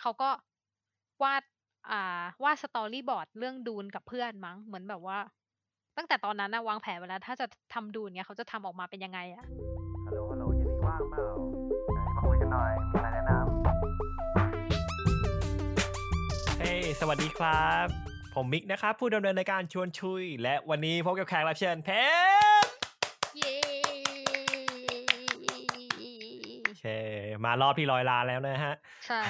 เขาก็วาดอ่าวาด storyboard เรื่อง Dune กับเพื่อนมั้งเหมือนแบบว่า ตั้งแต่ตอนนั้นนะวางแผนไว้แล้ว ถ้าจะทำ Dune เนี้ยเขาจะทำออกมาเป็นยังไงอะฮัลโหลฮัลโหลเย็นนี้ว่างเปล่าไหนมาคุยกันหน่อยมีอะไรแนะนำเฮ้ยสวัสดีครับ ผมมิกนะครับ ผู้ดำเนินรายการชวนชุย และวันนี้พบกับแขกรับเชิญเพชรเย้โอเคมารอบที่ร้อยล้านแล้วนะฮะ ใช่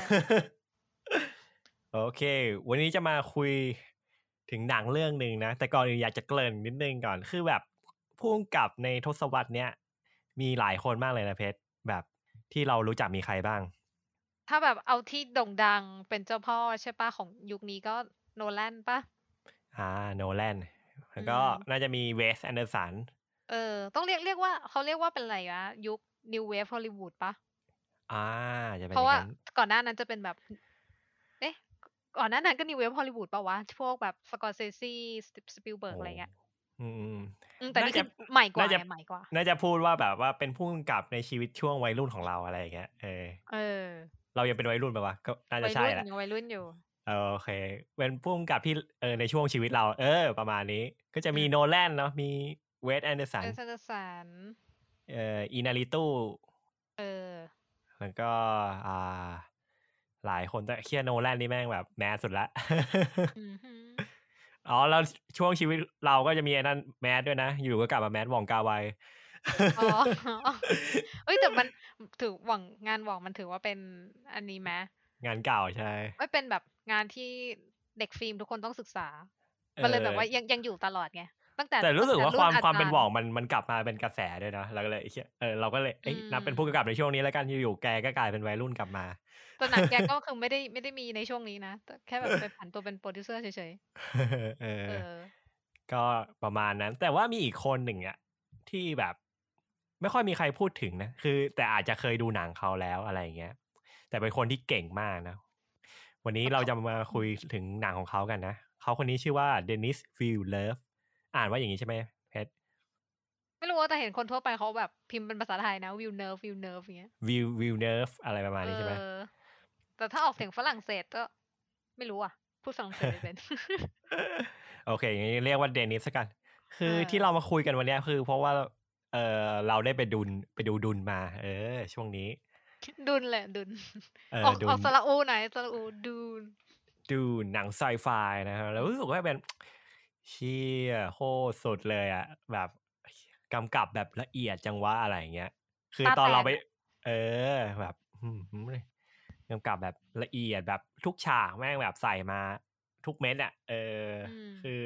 โอเค วันนี้จะมาคุยถึงหนังเรื่องหนึ่งนะ แต่ก่อนอื่นอยากจะเกริ่นนิดนึงก่อน คือแบบผู้กำกับในทศวรรษเนี้ยมีหลายคนมากเลยนะเพชรแบบที่เรารู้จักมีใครบ้าง ถ้าแบบเอาที่โด่งดังเป็นเจ้าพ่อใช่ปะของยุคนี้ก็โนแลนปะอ่าโนแลนแล้วก็อืมน่าจะมีเวสแอนเดอร์สันเออ ต้องเรียกเรียกว่าเขาเรียกว่าเป็นอะไรวะยุค New Wave Hollywood ปะอ่าจะเป็นเพอราะย่างว่านั้นก่อนหน้านั้นจะเป็นแบบเอ๊ะ ก่อนหน้านั้นก็ New Wave Hollywood ปะวะ พวกแบบสกอร์เซซีสปิลเบิร์กอะไรเงี้ยอืมอืมอืมแต่นี่น่าจะคือใหม่กว่าน่าจะไงใหม่กว่า น่าจะพูดว่าแบบว่าเป็นผู้กำกับในชีวิตช่วงวัยรุ่นของเราอะไรอย่างเงี้ย เออ เออ เรายังเป็นวัยรุ่นปะวะ ก็น่าจะวัยใช่รุ่นแหละยังวัยรุ่นอยู่เออโอเค เป็นผู้กำกับที่เออในช่วงชีวิตเรา เออ ประมาณนี้ ก็จะมีอืมโนแลนเนาะ มีเวสแอนเดอร์สันเออสารเอ่ออินาริตูเออ แล้วก็ อ่า หลายคนแต่เคียโนแลนนี่แม่งแบบ mass สุดละอืมฮึอ๋อแล้วช่วงชีวิตเราก็จะมีไอ้นั่น mass ด้วยนะ อยู่ก็กลับมา mass หว่องกาไวอ๋อเอ้ยแต่มันถือหว่องงานหว่องมันถือว่าเป็นอันนี้ไหมงานเก่าใช่ไม่เป็นแบบงานที่เด็กฟิล์มทุกคนต้องศึกษา มันเลยแบบว่าออยังยังอยู่ตลอดไง ตั้งแต่แต่รู้สึกว่าตั้งความรุ่ความเป็นจรย์หว่องมันมันกลับมาเป็นกระแสด้วยนะเราก็เลยเหี้ยเออเราก็เลยเอ้ยอืมนับเป็นผู้กำกับในช่วงนี้แล้วกันอยู่ๆแกก็กลายเป็นวัยรุ่นกลับมาแต่หนังแกก็คือไม่ได้ไม่ได้มีในช่วงนี้นะแต่แค่แบบไปผันตัวเป็นโปรดิวเซอร์เฉยเอๆอเออ ก็ประมาณนั้น แต่ว่ามีอีกคนหนึ่งอะที่แบบ ไม่ค่อยมีใครพูดถึงนะคือ แต่อาจจะเคยดูหนังเขาแล้วอะไรอย่างเงี้ย แต่เป็นคนที่เก่งมากนะวันนี้เราจะมาคุยถึงหนังของเขากันนะเขาคนนี้ชื่อว่าเดนิสฟิลเลฟ อ่านว่าอย่างนี้ใช่ไหมเพชรไม่รู้ว่าแต่เห็นคนทั่วไปเขาแบบพิมพ์เป็นภาษาไทยนะวิวเนิร์ฟวิวเนิร์ฟอย่างเงี้ยวิลวิลเนฟอะไรประมาณนี้ใช่ไหมเออแต่ถ้าออกเสียงฝรั่งเศสก็ ไม่รู้อะพูดฝรั่งเศสไม่เป็น โอเคอย่างนี้เรียกว่าเดนิสกัน คือเออที่เรามาคุยกันวันเนี้ยคือ เพราะว่า เออเราได้ไปดุนไปดูดุนมา เออ ช่วงนี้ ดุนแหละดุนเออออกดุออกนสระอูไหนอยสระอูดุนดูหนังไซไฟนะครับแล้วรู้สึกว่าเป็น เชี่ยโคตรสุดเลยอะแบบกำกับแบบละเอียดจังวะอะไรอย่างเงี้ย คือตอนเราไป เออ แบบอืมกำกับแบบละเอียดแบบทุกฉากแม่งแบบใส่มาทุกเม็ดอะเอออมคือ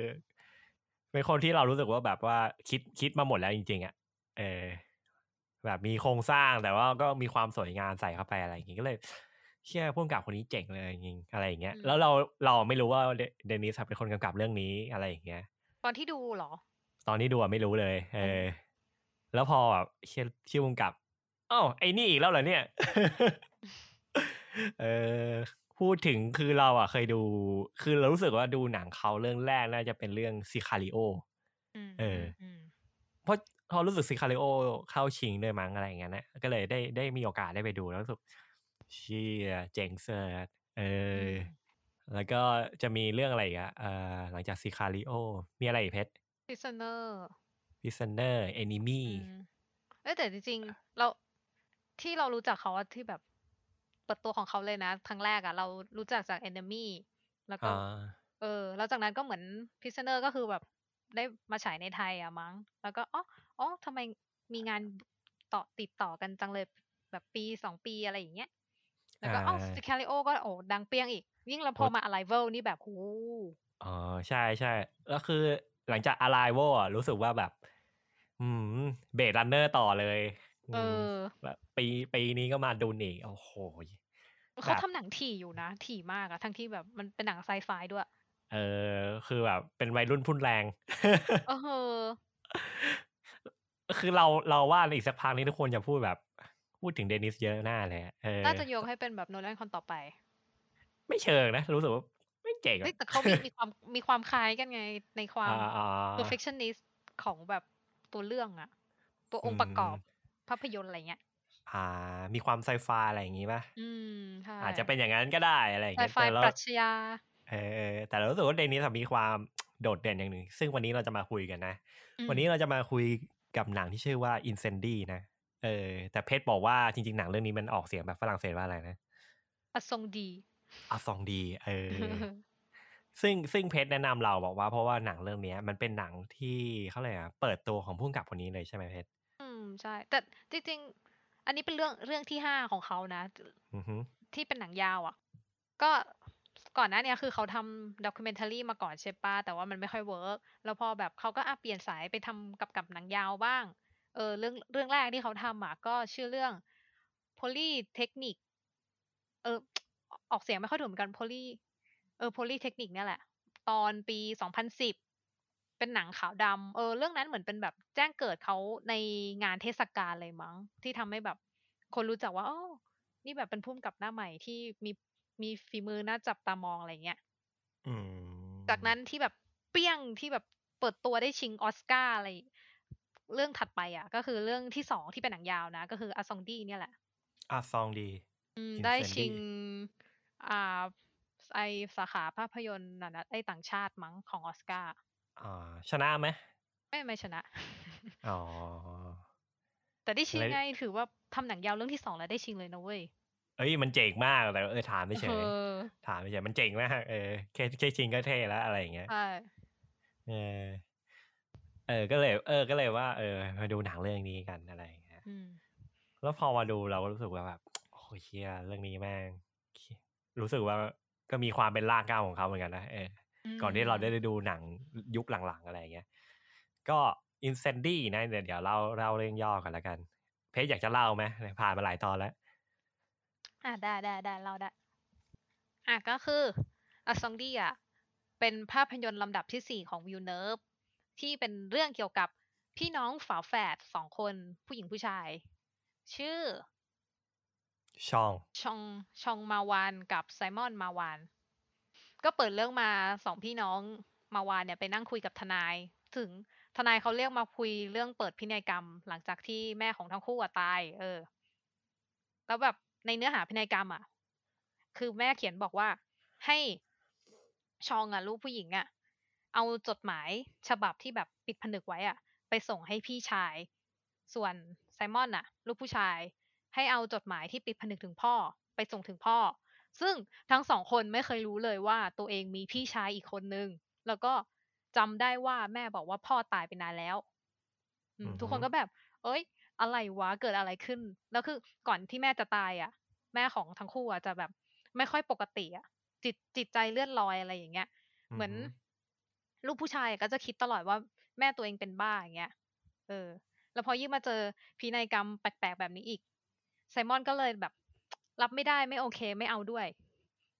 เป็นคนที่เรารู้สึกว่าแบบว่าคิดคิดมาหมดแล้วจริง ๆอะเออ แบบมีโครงสร้างแต่ว่าก็มีความสวยงามใส่เข้าไปอะไรอย่างงี้ก็เลย เชื่อพุ่มกับคนนี้เจ๋งเลยจริงๆอะไรอย่างเงี้ยอืมแล้วเราเราไม่รู้ว่าเดเดนิสเป็นคนกำกับเรื่องนี้อะไรอย่างเงี้ย ตอนที่ดูเหรอ ตอนนี้ดูอะไม่รู้เลย เออ แล้วพอแบบเชื่อชื่อพุ่มกับอ้าวไอ้นี่อีกแล้วเหรอเนี่ย เออพูดถึงคือเราอะเคยดู คือเรารู้สึกว่าดูหนังเขาเรื่องแรกน่าจะเป็นเรื่อง Sicario อืมเอออืมเพราะพอรู้สึก Sicario เข้าชิงด้วยมั้งอะไรอย่างเงี้ยนะก็เลยได้ได้มีโอกาสได้ไปดูแล้วรู้สึก เชี่ยเจ๋งเสิร์ชเอออ แล้วก็จะมีเรื่องอะไรอีกอะเอ่อหลังจาก Sicario มีอะไรอีกเพชร Prisoners Prisoners Enemyเอ้ยแต่จริงๆ เราที่เรารู้จักเขาอะที่แบบเปิดตัวของเขาเลยนะครั้งแรกอะเรารู้จักจาก Enemy แล้วก็อ่าเออ แล้วจากนั้นก็เหมือน Prisoner ก็คือแบบได้มาฉายในไทยอะมั้ง แล้วก็อ๋ออ๋อทำไมมีงานต่อติดต่อกันจังเลยแบบปีสองปีอะไรอย่างเงี้ย แล้วก็อ๋ออ่าซิคาริโอก็โอ้ดังเปี้ยงอีก ยิ่งเราพอมา Arrival นี่แบบโหอ๋อใช่ใช่แล้วคือหลังจาก Arrival อะรู้สึกว่าแบบ อืมเบรดรันเนอร์ต่อเลยเอมอแบบปีปีนี้ก็มาดูอีกโอ้โหเขาแบบทำหนังถี่อยู่นะ ถี่มากอะทั้งที่แบบมันเป็นหนังไซไฟด้วย เออ คือแบบ เป็นวัยรุ่นพุ่นแรงเออคือเราเราว่าในอีกสักพักนี้ทุกคนจะพูดแบบ พูดถึงเดนิสเยอะหน้าเลยอะเออน่าจะยกให้เป็นแบบโนแลนคนต่อไป ไม่เชิงนะ รู้สึกว่าไม่เจ๋งเฮ้ยอะแต่เขามีมีความมีความคล้ายกันไงในความอ่าอ่า perfectionist ของแบบตัวเรื่องอะตัวองค์ประกอบภาพยนตร์อะไรเงี้ยอ่า มีความไซไฟอะไรอย่างงี้ป่ะอืมใช่อาจจะเป็นอย่างนั้นก็ได้อะไรอย่างไซเงี้ยไฟแต่เราปรัชญาเออเออแต่เรารู้สึกว่าเดนนี้มีความโดดเด่นอย่างหนึ่ง ซึ่งวันนี้เราจะมาคุยกันนะอืมวันนี้เราจะมาคุยกับหนังที่ชื่อว่า Incendy นะ เออ แต่เพชรบอกว่าจริงๆหนังเรื่องนี้มันออกเสียงแบบฝรั่งเศสว่าอะไรนะIncendies Incendies เออ ซึ่งซึ่งเพชรแนะนำเราบอกว่าเพราะว่าหนังเรื่องเนี้ย มันเป็นหนังที่เขาเลยกอะเปิดตัวของผู้กำกับคนนี้เลยใช่ไหมเพชรอืมใช่ แต่จริง ๆ อันนี้เป็นเรื่องเรื่องที่ห้าของเขานะอือฮึที่เป็นหนังยาวอะ ก็ก่อนหน้าเนี้ยคือเขาทำ documentary มาก่อนใช่ปะแต่ว่ามันไม่ค่อย work แล้วพอแบบเขาก็อะเปลี่ยนสายไปทำกับกับหนังยาวบ้างเออเรื่องเรื่องแรกที่เขาทำอะก็ชื่อเรื่อง Polytechnic เออออกเสียงไม่ค่อยถูกเหมือนกัน Poly เออ Polytechnic เนี่ยแหละ ตอนปี2010เป็นหนังขาวดำเออ เรื่องนั้นเหมือนเป็นแบบแจ้งเกิดเขาในงานเทศกาลเลยมั้ง ที่ทำให้แบบ คนรู้จักว่าอ๋อนี่แบบเป็นพุ่มกับหน้าใหม่ที่มีมีฝีมือน่าจับตามองอะไรเงี้ยอืมจากนั้นที่แบบเปี้ยงที่แบบเปิดตัวได้ชิงออสการ์อะไร เรื่องถัดไปอะ ก็คือเรื่องที่สองที่เป็นหนังยาวนะ ก็คืออาซองดีเนี่ยแหละอาซองดีอืม Incendy ได้ชิงอ่าไอสาขาภาพยนตร์น่ะนะไอต่างชาติมั้งของออสการ์อ่าชนะไหมไม่ไม่ชนะ อ๋อ แต่ได้ชิงแล้วไงถือว่าทำหนังยาวเรื่องที่สองแล้วได้ชิงเลยนะเว้ย เอ้ยมันเจ๋งมากแต่เออถามไม่เฉเอยอถามไม่เฉยมันเจ๋งมากเออแค่แค่ชิงก็เท่แล้วอะไรอย่างเงี้ยใช่เออ เออก็เลย เออ ก็เลยว่า เออมาดูหนังเรื่องนี้กันอะไรอย่างเงี้ยอืมแล้วพอมาดูเราก็รู้สึกว่าแบบโอ้ยเชียเรื่องนี้แม่งรู้สึกว่าก็มีความเป็นรากเหง้าของเขาเหมือนกันนะเออก่อนที่เราได้ดูหนังยุคหลังๆอะไรอย่างเงี้ยก็ Incendy นะเดี๋ยวเดี๋ยวเล่าเล่าเรื่องย่อกันแล้วกัน เพจอยากจะเล่าไหมผ่านมาหลายตอนแล้วอะได้ได้ได้เราได้ อะก็คือ Incendies อะเป็นภาพยนตร์ลำดับที่สี่ของ Villeneuve ที่เป็นเรื่องเกี่ยวกับพี่น้องฝาแฝดสองคนผู้หญิงผู้ชาย ชื่อ Jeanne Jeanne Jeanne Marwan กับ Simon Marwan ก็เปิดเรื่องมาสองพี่น้อง Marwan เนี่ยไปนั่งคุยกับทนาย ถึงทนายเขาเรียกมาคุยเรื่องเปิดพินัยกรรม หลังจากที่แม่ของทั้งคู่อะตาย เออ แล้วแบบในเนื้อหาพินัยกรรมอะ คือแม่เขียนบอกว่าให้ชองอะลูกผู้หญิงอะ เอาจดหมายฉบับที่แบบปิดผนึกไว้อะไปส่งให้พี่ชาย ส่วนไซมอนอะ ลูกผู้ชาย ให้เอาจดหมายที่ปิดผนึกถึงพ่อ ไปส่งถึงพ่อ ซึ่งทั้งสองคนไม่เคยรู้เลยว่าตัวเองมีพี่ชายอีกคนนึง แล้วก็จำได้ว่าแม่บอกว่าพ่อตายไปนานแล้วอืมอือฮึทุกคนก็แบบ เอ้ย อะไรวะ เกิดอะไรขึ้น แล้วคือก่อนที่แม่จะตายอะ แม่ของทั้งคู่อะจะแบบ ไม่ค่อยปกติอะ จิตจิตใจเลื่อนลอยอะไรอย่างเงี้ย เหมือน ลูกผู้ชายก็จะคิดตลอดว่าแม่ตัวเองเป็นบ้าอย่างเงี้ย เออ แล้วพอยิ่งมาเจอพินัยกรรมแปลกๆแบบนี้อีก ไซมอนก็เลยแบบ รับไม่ได้ไม่โอเคไม่เอาด้วย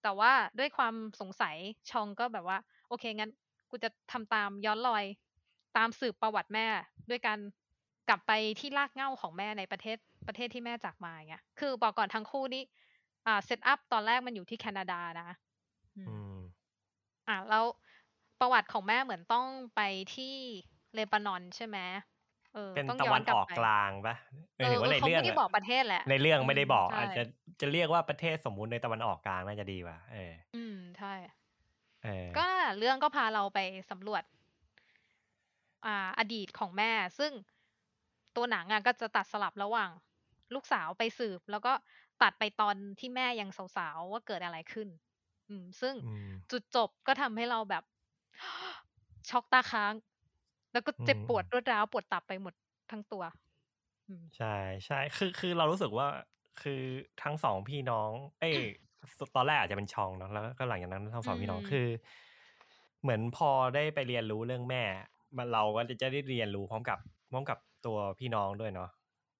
แต่ว่าด้วยความสงสัยชองก็แบบว่า โอเคงั้นกูจะทำตามย้อนรอย ตามสืบประวัติแม่ ด้วยการกลับไปที่รากเหง้าของแม่ในประเทศประเทศที่แม่จากมาอย่างเงี้ย คือบอกก่อนทั้งคู่นี่อ่าเซตอัพตอนแรกมันอยู่ที่แคนาดานะ อืมอืมอะแล้ว ประวัติของแม่เหมือนต้องไปที่เลบานอนใช่ไหมเออเป็นต้องตะย้อวันนกลับออกไปกลางปะหเอมายอถึงเอว่าอในเขาเรื่องไม่ได้อะบอกประเทศแหละในเรื่องไม่ได้บอกใช่อาจจะจะเรียกว่าประเทศสมมุติในตะวันออกกลางน่าจะดีกว่าเออ อืมใช่เออก็เรื่องก็พาเราไปสำรวจ อ่า อดีตของแม่ ซึ่งตัวหนังอะก็จะตัดสลับระหว่าง ลูกสาวไปสืบ แล้วก็ตัดไปตอนที่แม่ยังสาวๆว่าเกิดอะไรขึ้น อืม ซึ่งอืมจุดจบก็ทำให้เราแบบ ช็อกตาค้าง แล้วก็เจ็บอืมปวดรวดร้าวปวดตับไปหมดทั้งตัวอืมใช่ใช่คือคือเรารู้สึกว่าคือทั้งสองพี่น้อง เอ้ยตอนแรกอาจจะเป็นชองเนาะแล้วก็หลังจากนั้นทั้งสองพี่น้องอืมคือ เหมือนพอได้ไปเรียนรู้เรื่องแม่มันเราก็จะได้เรียนรู้พร้อมกับพร้อมกับตัวพี่น้องด้วยเนาะ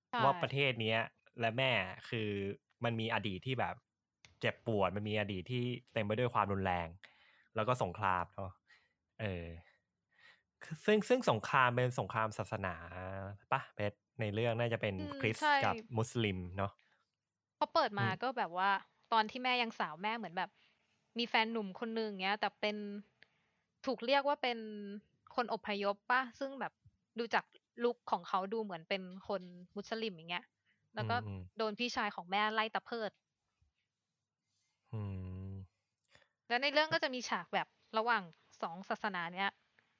ใช่ว่าประเทศเนี้ย และแม่คือมันมีอดีตที่แบบ เจ็บปวดมันมีอดีตที่เต็มไปด้วยความรุนแรง แล้วก็สงครามเนาะ เออคือซึ่งซึ่งสงครามเป็นสงครามศาสนาปะเพชรในเรื่องน่าจะเป็นอืมคริสใช่ต์กับมุสลิมเนาะพอเปิดมาอืมก็แบบว่า ตอนที่แม่ยังสาวแม่เหมือนแบบ มีแฟนหนุ่มคนนึงเงี้ย แต่เป็นถูกเรียกว่าเป็นคนอพยพป่ะซึ่งแบบดูจากลุคของเขาดูเหมือนเป็นคนมุสลิมอย่างเงี้ย แล้วก็อืมโดนพี่ชายของแม่ไล่ตะเพิดอืมแล้วในเรื่องก็จะมีฉากแบบระหว่าง สองศาสนาเนี้ย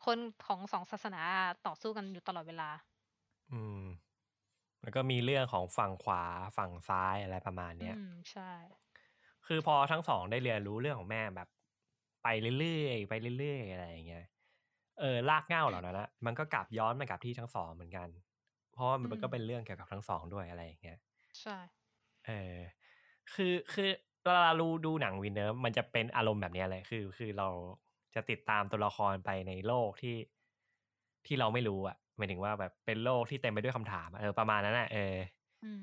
คนของสองศาสนาต่อสู้กันอยู่ตลอดเวลา อืม แล้วก็มีเรื่องของฝั่งขวาฝั่งซ้ายอะไรประมาณอืเนี้ยมใช่ คือพอทั้งสองได้เรียนรู้เรื่องของแม่แบบ ไปเรื่อยๆไปเรื่อยๆอะไรอย่างเงี้ย เออลากเหง้าเหล่านั้นนะมันก็กลับย้อนมากลับที่ทั้งสองเหมือนกัน เพราะว่ามันก็เป็นเรื่องเกี่ยวกับทั้งสองด้วยอะไรอย่างเงี้ย ใช่ เออ คือคือเวลาเราดูหนังวินเนอร์มันจะเป็นอารมณ์แบบเนี้ยเลยคือ คือเรา จะติดตามตัวละครไปในโลกที่ที่เราไม่รู้อะหมายถึงว่าแบบเป็นโลกที่เต็มไปด้วยคำถามอะเออประมาณนั้นอะเอออืม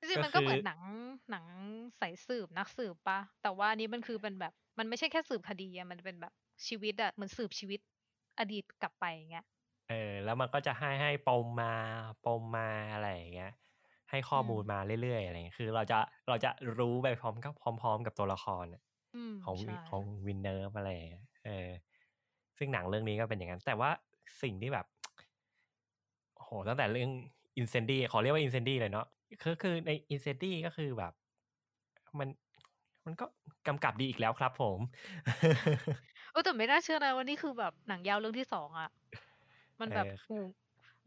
จริงก็ๆมันก็เหมือนคือหนังหนังสายสืบนักสืบปะแต่ว่าอันนี้มันคือเป็นแบบ มันไม่ใช่แค่สืบคดีอะมันเป็นแบบชีวิตอะเหมือนสืบชีวิตอดีตกลับไปอย่างเงี้ยเออ แล้วมันก็จะให้ให้ปมมาปมมาอะไรอย่างเงี้ย ให้ข้อมูลมาเรื่อยๆอะไรเงี้ยคือเราจะเราจะรู้ไปพร้อมกับพร้อม ๆ กับตัวละครอะอืม ของวิใช่ของวินเนอร์อะไรอย่างเงี้ยเออซึ่งหนังเรื่องนี้ก็เป็นอย่างนั้น แต่ว่าสิ่งที่แบบโอ้โหตั้งแต่เรื่อง Incendies ขอเรียกว่า Incendies เลยเนาะคือคือใน Incendies ก็คือแบบ มันมันก็กำกับดีอีกแล้วครับผมเออแต่ไม่น่าเชื่อนะว่านี่คือแบบหนังยาวเรื่องที่สองอะมันแบบเออโอ้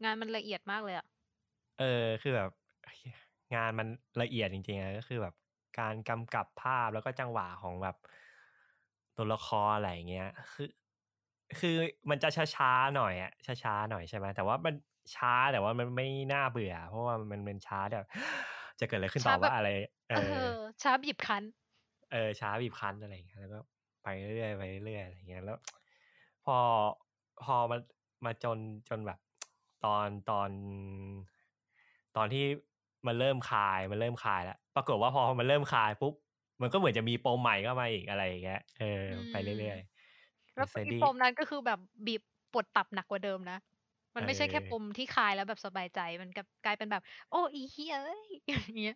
งานมันละเอียดมากเลยอะเออคือแบบ งานมันละเอียดจริงๆอะก็คือแบบ การกำกับภาพแล้วก็จังหวะของแบบตัวละครอะไรอย่างเงี้ยคือ คือมันจะช้าๆหน่อยอะช้าๆหน่อยใช่ไหมแต่ว่ามันช้าแต่ว่ามันไม่น่าเบื่อ เพราะว่ามันเป็นช้าแบบจะเกิดอะไรขึ้นต่อว่าอะไร เอเอออช้าบีบคั้น เออ ช้าบีบคั้นอะไรอย่างเงี้ยแล้วก็ไปเรื่อยๆไปเรื่อยๆอะไรอย่างเงี้ยแล้ว พอพอมามาจนจนแบบ ตอนตอน ตอนที่ มันเริ่มคลายมันเริ่มคลายแล้วปรากฏว่าพอมันเริ่มคลายปุ๊บมันก็เหมือนจะมีปมใหม่เข้ามาอีกอะไรอย่างเงี้ยเอออมไปเรื่อยๆแล้วเซนอีดี้ปมนั้นก็คือแบบบีบปวดตับหนักกว่าเดิมนะมันไม่ใช่แค่เออปมที่คลายแล้วแบบสบายใจมันกลับกลายเป็นแบบ โอ้อีเฮียเอ้ยอย่างเงี้ย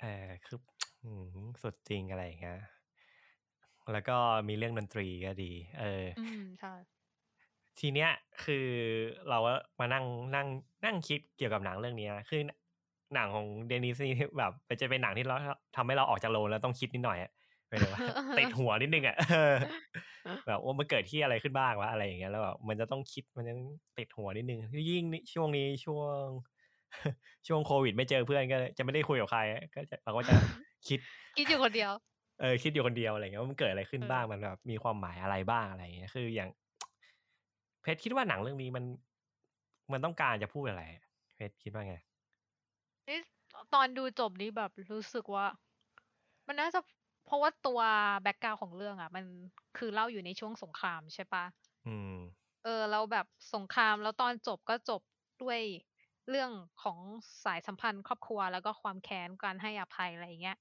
เออคืออืมสุดจริงอะไรอย่างเงี้ยแล้วก็มีเรื่องดนตรีก็ดี เออออืมใช่ทีเนี้ยคือเราก็มานั่งนั่งนั่งคิดเกี่ยวกับหนังเรื่องนี้นะคือ หนังของเดนิสนี่แบบจะเป็นหนังที่เราทำให้เราออกจากโรงแล้วต้องคิดนิดหน่อยอะหมายถึงว่าติดหัวนิดนึงอะเออแบบว่ามันเกิดที่อะไรขึ้นบ้างวะอะไรอย่างเงี้ยแล้วแบบมันจะต้องคิดมันจะติดหัวนิดนึงยิ่งนี่ช่วงนี้ช่วง ช่วงโควิด ไม่เจอเพื่อนก็จะไม่ได้คุยกับใคร ก็จะเราก็จะคิด คิดอยู่คนเดียว เออคิดอยู่คนเดียวอะไรเงี้ยว่ามันเกิดอะไรขึ้นเออบ้างมันแบบมีความหมายอะไรบ้างอะไรเงี้ยคืออย่าง เพชรคิดว่าหนังเรื่องนี้มัน มันต้องการจะพูดอะไร เพชรคิดว่าไงนี่ ตอนดูจบนี้แบบรู้สึกว่า มันน่าจะเพราะว่าตัวแบ็กกราวของเรื่องอะ มันคือเล่าอยู่ในช่วงสงครามใช่ปะอืม เออแล้วแบบสงครามแล้วตอนจบก็จบด้วยเรื่องของสายสัมพันธ์ครอบครัวแล้วก็ความแค้นการให้อภัยอะไรอย่างเงี้ย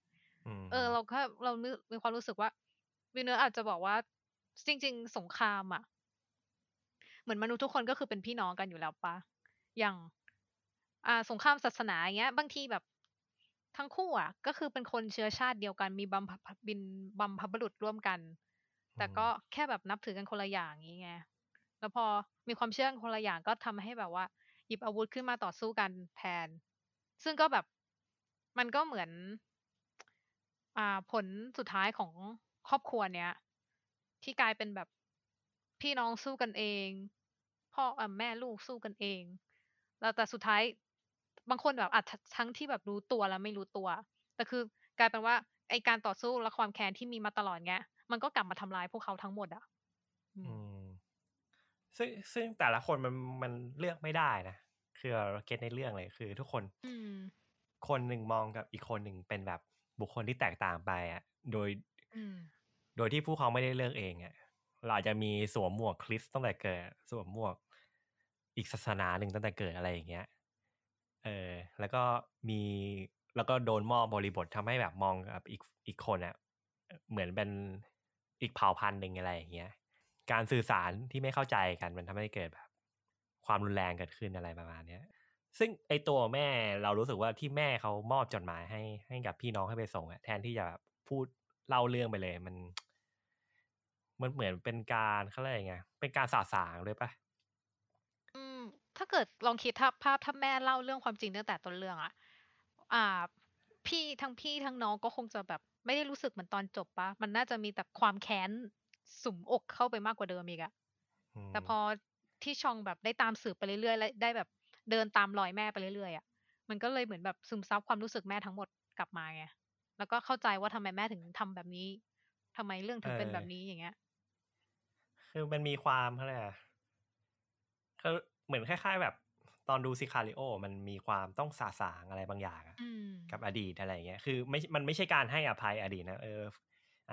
อืมเออ เราก็เรานึกมีความรู้สึกว่าวินเนอร์อาจจะบอกว่า จริง ๆ สงครามอะ เหมือนมนุษย์ทุกคนก็คือเป็นพี่น้องกันอยู่แล้วปะอย่าง อ่า สงครามศาสนาอย่างเงี้ย บางทีแบบ ทั้งคู่อะ ก็คือเป็นคนเชื้อชาติเดียวกันมีบัมพบินบัมพบุรุษร่วมกัน แต่ก็แค่แบบนับถือกันคนละอย่างอย่างงี้ไงแล้วพอมีความเชื่อกันคนละอย่างก็ทำให้แบบว่า หยิบอาวุธขึ้นมาต่อสู้กันแทน ซึ่งก็แบบมันก็เหมือน อ่าผลสุดท้ายของครอบครัวเนี้ยที่กลายเป็นแบบพี่น้องสู้กันเอง พ่ออะแม่ลูกสู้กันเอง แล้วแต่สุดท้าย บางคนแบบอาจจะทั้งที่แบบรู้ตัวแล้วไม่รู้ตัว แต่คือกลายเป็นว่าไอการต่อสู้และความแค้นที่มีมาตลอดเงี้ย มันก็กลับมาทำลายพวกเขาทั้งหมดอะอืมอืมซึ่งซึ่งแต่ละคนมันมันเลือกไม่ได้นะ คือเราเก็ตในเรื่องเลยคือ ทุกคนอืมคนหนึ่งมองกับอีกคนหนึ่งเป็นแบบบุคคลที่แตกต่างไปอะ โดยอืมโดยที่ผู้เขาไม่ได้เลือกเองอะเราอาจจะมีสวมหมวกคริสต์ตั้งแต่เกิด สวมหมวกอีกศาสนาหนึ่งตั้งแต่เกิดอะไรอย่างเงี้ย เออแล้วก็มีแล้วก็โดนมอบบริบททำให้แบบมองกับอีกอีกคนอะเหมือนเป็นอีกเผ่าพันธุ์หนึ่งอะไรอย่างเงี้ยการสื่อสารที่ไม่เข้าใจกันมันทำให้เกิดแบบ ความรุนแรงเกิดขึ้นอะไรประมาณเนี้ยซึ่งไอตัวแม่เรารู้สึกว่าที่แม่เขามอบจดหมายให้ให้กับพี่น้องให้ไปส่งอะแทนที่จะแบบพูดเล่าเรื่องไปเลยมัน มันเหมือนเป็นการเขาเรียกไงเป็นการสาสางด้วยปะ ถ้าเกิดลองคิดถ้าภาพถ้าแม่เล่าเรื่องความจริงตั้งแต่ต้นเรื่องอะอ่า พี่ทั้งพี่ทั้งน้องก็คงจะแบบไม่ได้รู้สึกเหมือนตอนจบปะมันน่าจะมีแต่ความแค้นสุมอกเข้าไปมากกว่าเดิมอีกอะมแต่พอที่ชองแบบได้ตามสืบไปเรื่อยๆและได้แบบเดินตามรอยแม่ไปเรื่อยๆอะมันก็เลยเหมือนแบบซึมซับความรู้สึกแม่ทั้งหมดกลับมาไงแล้วก็เข้าใจว่าทำไมแม่ถึงทำแบบนี้ทำไมเรื่องถึงเป็นแบบนี้อย่างเงี้ย คือมันมีความเขาเรียกอะไรอะคือ เหมือนคล้ายๆแบบตอนดูซิคาริโอ มันมีความต้องสาสางอะไรบางอย่างอะอืมกับอดีตอะไรอย่างเงี้ย คือไม่ มันไม่ใช่การให้อภัยอดีตนะ เออ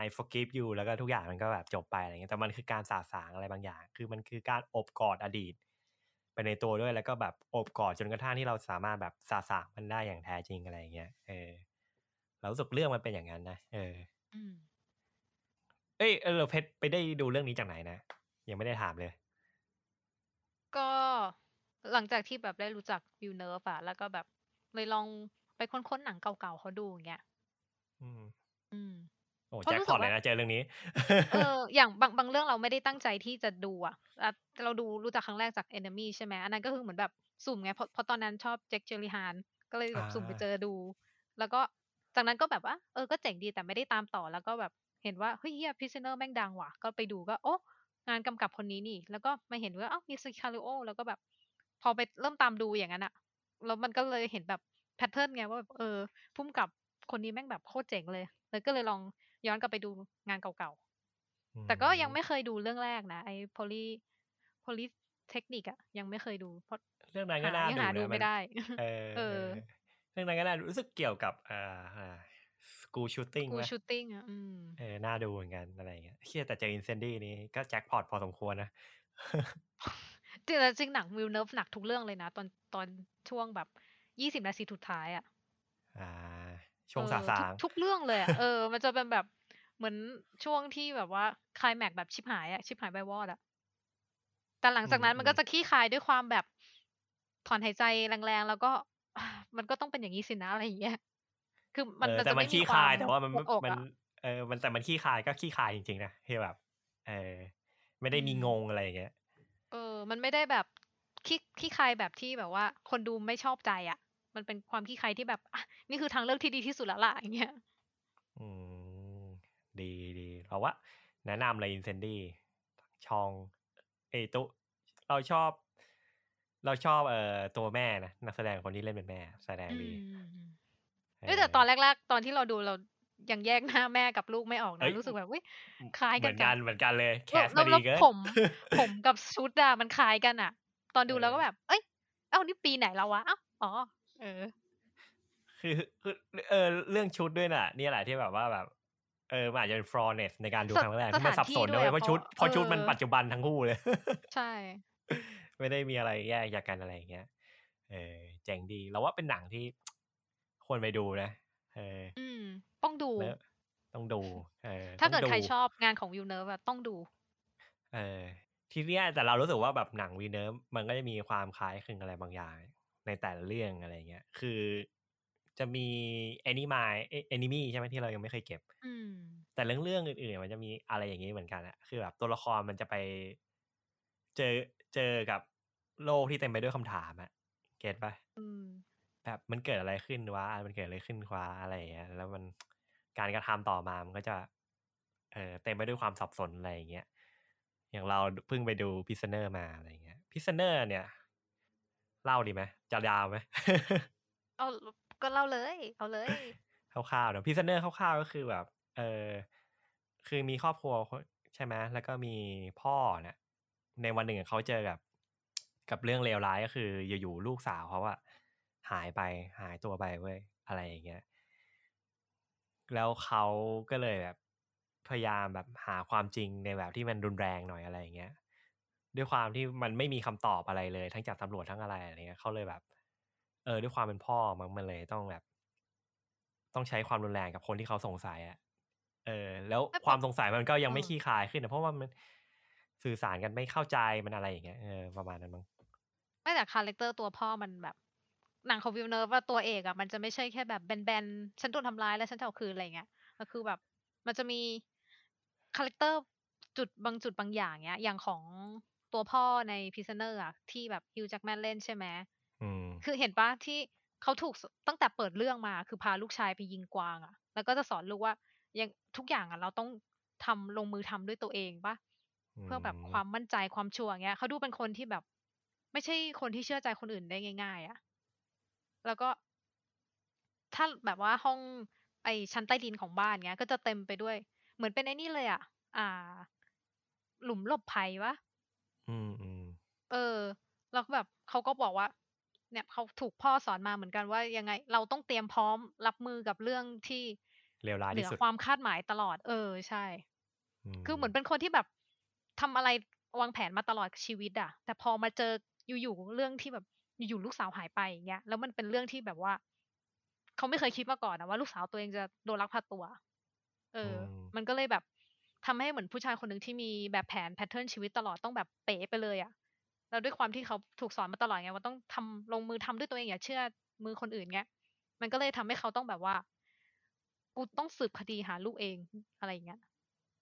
I forgive you แล้วก็ทุกอย่างมันก็แบบจบไปอะไรเงี้ย แต่มันคือการสาสางอะไรบางอย่าง คือมันคือการอบกอดอดีต ไปในตัวด้วย แล้วก็แบบอบกอดจนกระทั่งที่เราสามารถแบบสาสางมันได้อย่างแท้จริงอะไรอย่างเงี้ย เออ เรารู้สึกเรื่องมันเป็นอย่างนั้นนะ เอออืมเอ้ยเออเพชรไปได้ดูเรื่องนี้จากไหนนะ ยังไม่ได้ถามเลย ก็หลังจากที่แบบได้รู้จักวิวเนิร์ฟอะแล้วก็แบบเลยลองไปค้นๆหนังเก่าๆเขาดูอย่างเงี้ย อืม อืมโอ้เพราะแจ็ครู้พสึอกตเลยว่านะเจอเรื่องนี้ เออ อย่างบางบางเรื่องเราไม่ได้ตั้งใจที่จะดูอะอะเราดูรู้จักครั้งแรกจาก Enemy ใช่ไหมอันนั้นก็คือเหมือนแบบสุ่มไง เพราะเพราะตอนนั้นชอบ Jake Gyllenhaal ก็เลยแบบสุ่มไปอ่าเจอดู แล้วก็จากนั้นก็แบบว่า เออ ก็เจ๋งดีแต่ไม่ได้ตามต่อ แล้วก็แบบเห็นว่า เฮ้ยเฮีย Prisoners แม่งดังว่ะ ก็ไปดูก็ โอ้ งานกำกับคนนี้นี่ แล้วก็มาเห็นว่าเอ้ามี Sicario แล้วก็แบบ พอไปเริ่มตามดูอย่างนั้นอะแล้วมันก็เลยเห็นแบบ pattern ไงว่าแบบเออผู้กำกับคนนี้แม่งแบบโคตรเจ๋งเลยเลยก็เลยลองย้อนกลับไปดูงานเก่าๆ แต่ก็ยังไม่เคยดูเรื่องแรกนะไอ้ poly poly เทคนิคอะยังไม่เคยดูเพราะเรื่องนั้นก็หาน่ายังดูหาดูนะไม่ได้เออเออ เรื่องนั้นก็น่าดูรู้สึกเกี่ยวกับอ่า อ่า school shooting กูไหมชูตติ้งอะอืมเออน่าดูเหมือนกันอะไรอย่างเงี้ยเชี่ยแต่เจอ Incendies นี้ก็แจ็คพอตพอสมควรนะจริงๆจริงหนัง Villeneuve หนักทุกเรื่องเลยนะ ตอนตอนช่วงแบบยี่สิบนาทีสุดท้ายอะอ่า ช่วงเออสาสาทุกงทุกเรื่องเลยอะเออ มันจะเป็นแบบเหมือนช่วงที่แบบว่าคลายแม็กแบบชิบหายอะชิบหายไปวอดอะแต่หลังจากนั้นมันก็จะขี้คายด้วยความแบบถอนหายใจแรงๆ แล้วก็มันก็ต้องเป็นอย่างนี้สินะอะไรอย่างเงี้ย คือมันเออมันแต่จะมันไม่มีขี้ควาคายมแต่ว่ามันหัวอกมันอะเออมันแต่มันขี้คายก็ขี้คายจริงๆนะที่แบบ เออ ไม่ได้มีอืมงงอะไรอย่างเงี้ยเออ มันไม่ได้แบบขี้ขี้ใครแบบที่แบบว่า คนดูไม่ชอบใจอะ มันเป็นความขี้ใครที่แบบอะนี่คือทางเลือกที่ดีที่สุดแล้วล่ะอย่างเงี้ยอืมดีดีเราว่า แนะนำเลยอินเซนดี้ชอง เอยตุเราชอบ เราชอบเอ่อตัวแม่นะนักแสดงคนที่เล่นเป็นแม่ แสดงอืดีม เอ้ยแต่ตอนแรกๆ ตอนที่เราดูเรายังแยกหน้าแม่กับลูกไม่ออกเอ้นะยรู้สึกแบบเว้ยคล้ายเหกัมืนอนจักังนเหมือนกันเลยแคแล้วสแล้วมาดีแล้วเกินผม ผมกับชุดอะมันคล้ายกันอะตอนดูเออเราก็แบบ เอ้ยเอ้านี่ปีไหนแล้ววะเอ้าอ๋อเออ คือคือเออเรื่องชุดด้วยน่ะ นี่แหละที่แบบว่าแบบเออมันอาจจะเป็นฟรอเนสในการดูสครั้งแรกสที่มันถานสับที่สนด้ด้ววยยอะเพราะเพชุดราะเพราะชุดเออมันปัจจุบันทั้งคู่เลย ใช่ ไม่ได้มีอะไรแยกจากกันอะไรอย่างเงี้ยเออเจ๋งดีเราว่าเป็นหนังที่ ควรไปดูนะเอออืมต้องดูแล้วต้องดูเออถ้าต้องเกิดใครดูชอบงานของวิวเนิร์ฟอะต้องดู เออทีเนี้ยแต่เรารู้สึกว่าแบบหนังวีเนิร์ฟมันก็จะมีความคล้ายคลึงอะไรบางอย่าง ในแต่ละเรื่องอะไรเงี้ย คือจะมีแอนิมายแอนิมีใช่ไหมที่เรายังไม่เคยเก็บอืมแต่เรื่องเรื่องอื่นๆมันจะมีอะไรอย่างนี้เหมือนกันอะคือแบบตัวละครมันจะไป เจอเจอกับโลกที่เต็มไปด้วยคำถามอะเก็ตปะอืม แบบมันเกิดอะไรขึ้นวะมันเกิดอะไรขึ้นวะอะไรอย่างเงี้ยแล้วมันการกระทำต่อมามันก็จะเออเต็มไปด้วยความสับสนอะไรอย่างเงี้ยอย่างเราเพิ่งไปดู Prisoners มาอะไรอย่างเงี้ย Prisoners เนี่ย เล่าดีไหมจะยาวไหมเอาก็เล่าเลย เอาเลยคร่าวๆเนอะ Prisoners คร่าวๆก็คือแบบ เออคือมีครอบครัวใช่ไหมแล้วก็มีพ่อเนี่ยในวันหนึ่งเขาเจอกับ กับเรื่องเลวร้ายก็คืออยู่ๆลูกสาวเขาอะ หายไปหายตัวไปเว้ยอะไรอย่างเงี้ยแล้วเขาก็เลยแบบพยายามแบบหาความจริงในแบบที่มันรุนแรงหน่อยอะไรอย่างเงี้ย ด้วยความที่มันไม่มีคำตอบอะไรเลย ทั้งจากตำรวจทั้งอะไรอะไรเงี้ยเขาเลยแบบ เออ ด้วยความเป็นพ่อมันมันเลยต้องแบบ ต้องใช้ความรุนแรงกับคนที่เขาสงสัยอะเออ แล้วไม่ความสงสัยมันก็ยังไม่เออขี้คายขึ้นนะเพราะว่ามันสื่อสารกันไม่เข้าใจมันอะไรอย่างเงี้ยเออประมาณนั้นมั้งไม่แต่ character ตัวพ่อมันแบบ หนังของ Villeneuve ว่าตัวเอกอะมันจะไม่ใช่แค่แบบแบนๆฉันโดนทำร้ายแล้วฉันจะเอาคืนอะไรเงี้ยก็คือแบบ มันจะมี character จุดบางจุดบางอย่างเนี้ย อย่างของตัวพ่อใน Prisoner อะที่แบบฮิวจ a กแมนเล่นใช่ไหมอืมคือเห็นปะที่เขาถูกสตั้งแต่เปิดเรื่องมา คือพาลูกชายไปยิงกวางอะแล้วก็จะสอนลูกว่ายังทุกอย่างอะเราต้องทำลงมือทำด้วยตัวเองปะเพื่อแบบความมั่นใจความชัวร์อย่างเงี้ยเขาดูเป็นคนที่แบบ ไม่ใช่คนที่เชื่อใจคนอื่นได้ง่าย ๆอะ แล้วก็ถ้าแบบว่าห้องไอชั้นใต้ดินของบ้านเงี้ย ก็จะเต็มไปด้วย เหมือนเป็นไอ้นี่เลยอะอ่า หลุมหลบภัยวะอืมอืมเออ แล้วก็แบบเขาก็บอกว่า เนี่ยเขาถูกพ่อสอนมาเหมือนกันว่ายังไง เราต้องเตรียมพร้อมรับมือกับเรื่องที่เลวร้ายเหนืที่อสุดความคาดหมายตลอด เออใช่มคือเหมือนเป็นคนที่แบบทำอะไรวางแผนมาตลอดชีวิตอะแต่พอมาเจออยู่ๆเรื่องที่แบบ อยู่ๆลูกสาวหายไปอย่างเงี้ยแล้วมันเป็นเรื่องที่แบบว่า เขาไม่เคยคิดมาก่อนนะว่าลูกสาวตัวเองจะโดนลักพาตัว เอออมมันก็เลยแบบทำให้เหมือนผู้ชายคนหนึ่งที่มีแบบแผนแพทเทิร์นชีวิตตลอดต้องแบบเป๋ไปเลยอะแล้วด้วยความที่เขาถูกสอนมาตลอดไงว่าต้องทำลงมือทำด้วยตัวเองอย่าเชื่อมือคนอื่นเงี้ยมันก็เลยทำให้เขาต้องแบบว่า กูต้องสืบคดีหาลูกเองอะไรอย่างเงี้ย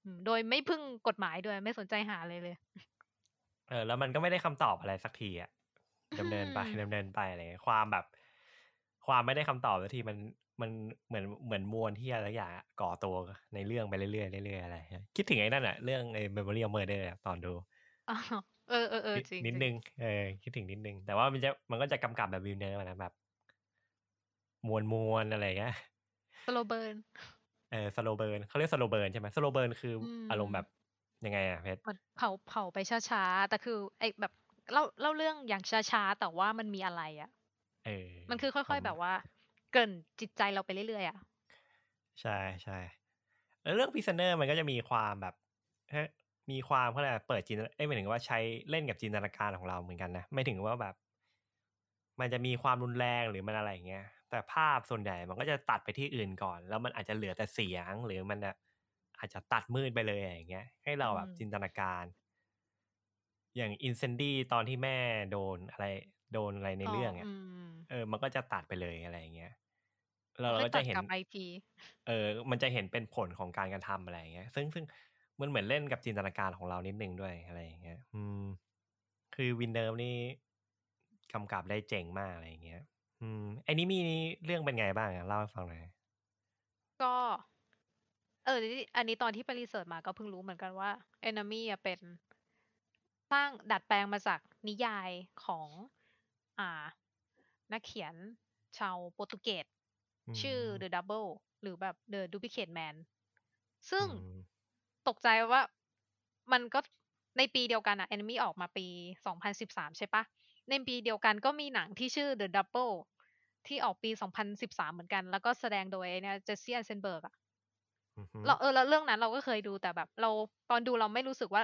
อืมโดยไม่พึ่งกฎหมายด้วยไม่สนใจหาเลยเลย เออ แล้วมันก็ไม่ได้คำตอบอะไรสักทีอะ ดำเนินไปอืมดำเนินไปอะไรเงี้ยความแบบ ความไม่ได้คำตอบสักทีมันมันเหมือนเหมือนมวลที่อะไรอย่างอะก่อตัวในเรื่องไปเรื่อยๆเรื่อยๆอะไรเงี้ยคิดถึงไอ้นั่นอะเรื่องไอ้ Memory of Murder อะตอนดูอ๋อเออเออเออนิดจริงนิดจรินึงเออคิดถึงนิดนึง แต่ว่ามันจะมันก็จะกำกับแบบวิวเนอร์นะแบบ มวลมวลอะไรเงี้ย slow burn เออ slow burn เขาเรียก slow burn ใช่ไหม slow burn คืออมอารมณ์แบบยังไงอะเพชรมันเผาเผาไปช้าๆแต่คือไอ้แบบ เล่าเล่าเรื่องอย่างช้าๆแต่ว่ามันมีอะไรอะเออมันคือค่อยๆแบบว่า กร่อนจิตใจเราไปเรื่อยๆอะใช่ใช่แล้วเรื่อง Prisoners มันก็จะมีความแบบเฮ้ยมีความเขาเรียกอะไรเปิดจินตเอ้ยหมายถึงว่าใช้เล่นกับจินตนาการของเราเหมือนกันนะหมายถึงว่าแบบ มันจะมีความรุนแรงหรือมันอะไรอย่างเงี้ยแต่ภาพส่วนใหญ่มันก็จะตัดไปที่อื่นก่อน แล้วมันอาจจะเหลือแต่เสียงหรือมันอะอาจจะตัดมืดไปเลยอย่างเงี้ย ให้เราแบบอืมจินตนาการ อย่าง Incendies ตอนที่แม่โดนอะไร โดนอะไรในเรื่องเนี่ยมเออ มันก็จะตัดไปเลยอะไรอย่างเงี้ยเราไม่ก็ตัจะดเห็นกับไอพีเออ มันจะเห็นเป็นผลของการกระทำอะไรอย่างเงี้ย ซึ่งซึ่งมันเหมือนเล่นกับจินตนาการของเรานิดนึงด้วยอะไรอย่างเงี้ย อืม คือวินเดอร์นี่กำกับได้เจ๋งมากอะไรอย่างเงี้ย อืมไอ้นี่มีเรื่องเป็นไงบ้างอะเล่าให้ฟังหน่อยก็ เออนี่อันนี้ตอนที่ไปรีเสิร์ชมาก็เพิ่งรู้เหมือนกันว่า Enemy อะเป็น สร้างดัดแปลงมาจากนิยายของอ่านักเขียนชาวโปรตุเกสอืมชื่อ The Double หรือแบบ The Duplicate Man ซึ่งอืมตกใจว่ามันก็ในปีเดียวกันอะ Enemy ออกมาปี 2013 ใช่ปะ ในปีเดียวกันก็มีหนังที่ชื่อ The Double ที่ออกปี 2013 เหมือนกัน แล้วก็แสดงโดยเนี่ยเจสซี่ e อนเซนเบิร์กอะอือฮึเราเออแล้วเรื่องนั้นเราก็เคยดูแต่แบบ เราตอนดูเราไม่รู้สึกว่า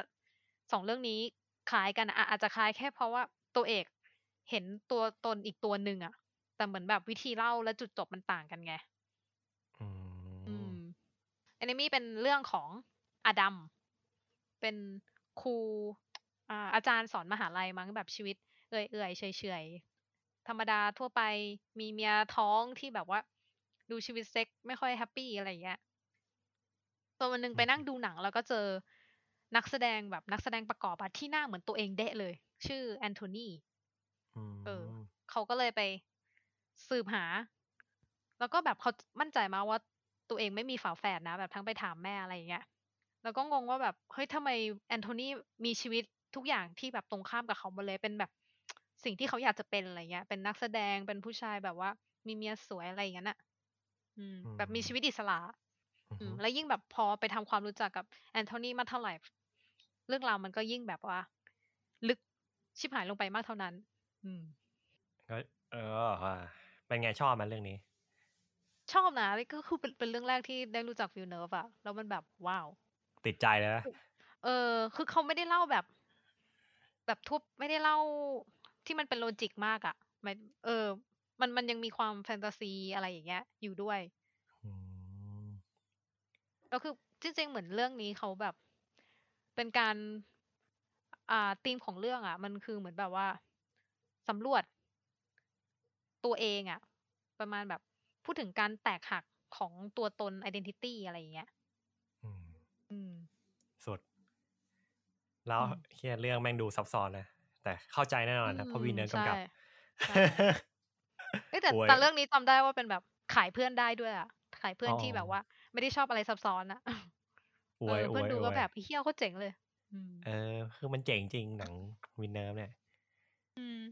สองเรื่องนี้ คล้ายกันอะอะอาจจะคล้ายแค่เพราะว่าตัวเอกเห็นตัวตนอีกตัวหนึ่งอะแต่เหมือนแบบวิธีเล่าและจุดจบมันต่างกันไงอือืมม a อนิมี่เป็นเรื่องของอดัมเป็นครูอ่าอาจารย์สอนมหาลัยมั้งแบบชีวิตเอื่อยเอื่อยเฉยเฉยๆธรรมดาทั่วไปมีเมียท้องที่แบบว่า ดูชีวิตเซ็กไม่ค่อยแฮปปี้อะไรอย่างเงี้ยตัววันหนึ่งไปนั่งดูหนังแล้วก็เจอ นักแสดงแบบนักแสดงประกอบอะที่หน้าเหมือนตัวเองเดะเลย ชื่อแอนโทนีอืมเออเขาก็เลยไปสืบหา แล้วก็แบบเขามั่นใจมาว่าตัวเองไม่มีฝาแฝดนะ แบบทั้งไปถามแม่อะไรอย่างเงี้ยแล้วก็งงว่าแบบเฮ้ยทำไมแอนโทนีมีชีวิตทุกอย่างที่แบบตรงข้ามกับเขาหมดเลยเป็นแบบสิ่งที่เขาอยากจะเป็นอะไรเงี้ย เป็นนักแสดงเป็นผู้ชายแบบว่า มีเมียสวยอะไรอย่างเงี้ยน่ะอืมแบบมีชีวิตอิสระ อืออืฮึมแล้วยิ่งแบบพอไปทำความรู้จักกับแอนโทนีมากเท่าไหร่ เรื่องราวมันก็ยิ่งแบบว่า ลึกชิบหายลงไปมากเท่านั้น อืมก็เออว่าเป็นไงชอบไหมันเรื่องนี้ ชอบนะก็คือเป็นเป็นเรื่องแรกที่ได้รู้จัก Villeneuve อะแล้วมันแบบว้าว ติดใจเลยนะเออ คือเขาไม่ได้เล่าแบบ แบบทุบไม่ได้เล่าที่มันเป็นโลจิกมากอะหมายเออ มันมันยังมีความแฟนตาซีอะไรอย่างเงี้ย อยู่ด้วยอืมก็คือจริงๆเหมือนเรื่องนี้เขาแบบ เป็นการอ่าธีมของเรื่องอะ มันคือเหมือนแบบว่าสำรวจตัวเองอะ ประมาณแบบพูดถึงการแตกหักของตัวตน identity อะไรอย่างเงี้ยอืมอืมสุด แล้วอืมเหี้ยเรื่องแม่งดูซับซ้อนนะแต่เข้าใจแน่นอนนะเพราะวีเนอร์ใช่กำกับใช่เอ้ยแต่โอ้ยแต่เรื่องนี้จำได้ว่าเป็นแบบขายเพื่อนได้ด้วยอะ ขายเพื่อนอ๋อที่แบบว่า ไม่ได้ชอบอะไรซับซ้อนนะ อเอวยออเพื่วอนยดูอก็วยแบบเหี้ยเขาเจ๋งเลยอืมเออ คือมันเจ๋งจริงหนังวินเนอร์เนี่ยอืม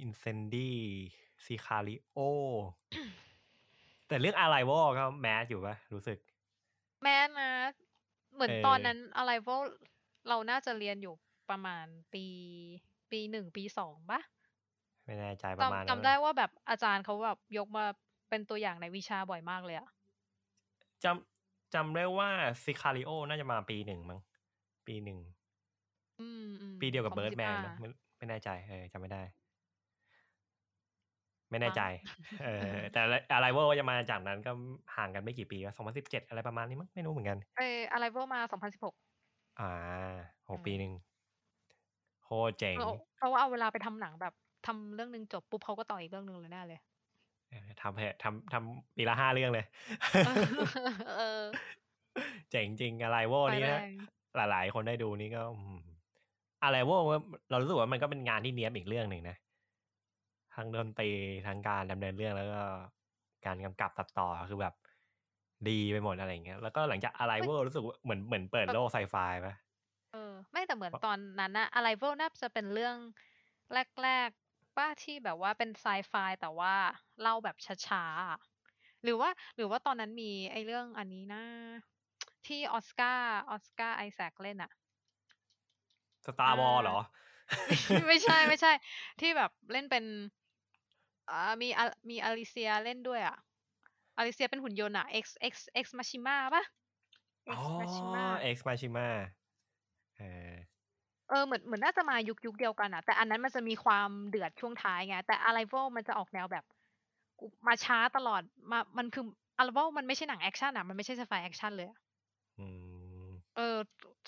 Incendies Sicario แต่เรื่อง Arrival ก็ mass อยู่ปะรู้สึก แม้นะ เหมือนเออตอนนั้นอะไรพวกเราน่าจะเรียนอยู่ประมาณปี ปีหนึ่งปีสองปะไม่แน่ใจประมาณจำนั้นจำได้ว่าแบบอาจารย์เขาแบบยกมาเป็นตัวอย่างในวิชาบ่อยมากเลยอะจำ จำได้ว่าซิคาริโอน่าจะมาปีหนึ่งมั้งปีหนึ่งอืมอืมปีเดียวกับ2015เบิร์ดแมนไม่ไม่แน่ใจเออจำไม่ได้ ไม่แน่ใจ เออ แต่อะไรเวอร์จะมาจากนั้นก็ห่างกันไม่กี่ปีก็สองพันสิบเจ็ดอะไรประมาณนี้มั้งไม่รู้เหมือนกันเอออะไรพวกมาสองพันสิบหกอ่าหกอืมปีหนึ่งโคตรเจ๋งเพราะว่าเอาเวลาไปทำหนังแบบทำเรื่องหนึ่งจบปุ๊บเขาก็ต่ออีกเรื่องหนึ่งเลยแน่เลยเออ ทำให้ทำทำปีละห้าเรื่องเลยเออเจ๋งจริงอะไรโวไปนี่แรนะงหลายๆ คนได้ดูนี่ก็อืมอะไรโวเรารู้สึกว่ามันก็เป็นงานที่เนี้ยบอีกเรื่องหนึ่งนะทั้งดนตรีทั้งการดำเนินเรื่องแล้วก็ การกำกับตัดต่อคือแบบ ดีไปหมดอะไรอย่างเงี้ยแล้วก็หลังจากอะไรโวรู้สึกว่าเหมือนเหมือนเปิดโลกไซไฟปะเออ ไม่แต่เหมือนตอนนั้นนะอะไรพวกน่าจะเป็นเรื่องแรกๆ ป้าที่แบบว่าเป็นไซไฟแต่ว่าเล่าแบบช้าๆอะหรือว่า หรือว่าตอนนั้นมีไอ้เรื่องอันนี้นะ ที่ออสการ์ออสการ์ไอแซคเล่นอะStar Wars เหรอ ไม่ใช่ไม่ใช่ ที่แบบเล่นเป็นอ่ามีอะมี Alicia เล่นด้วยอะ Alicia เป็นหุ่นยนต์อะ Ex Ex Ex Machina ปะอ๋อ Ex Machina Ex Machina เออเออเหมือนเหมือนน่าจะมายุคยุคเดียวกันอะแต่อันนั้นมันจะมีความเดือดช่วงท้ายไงแต่ Arrival มันจะออกแนวแบบกูมาช้าตลอดมามันคือ Arrival มันไม่ใช่หนังแอคชั่นอะมันไม่ใช่ไซไฟแอคชั่นเลยอะอืมเออ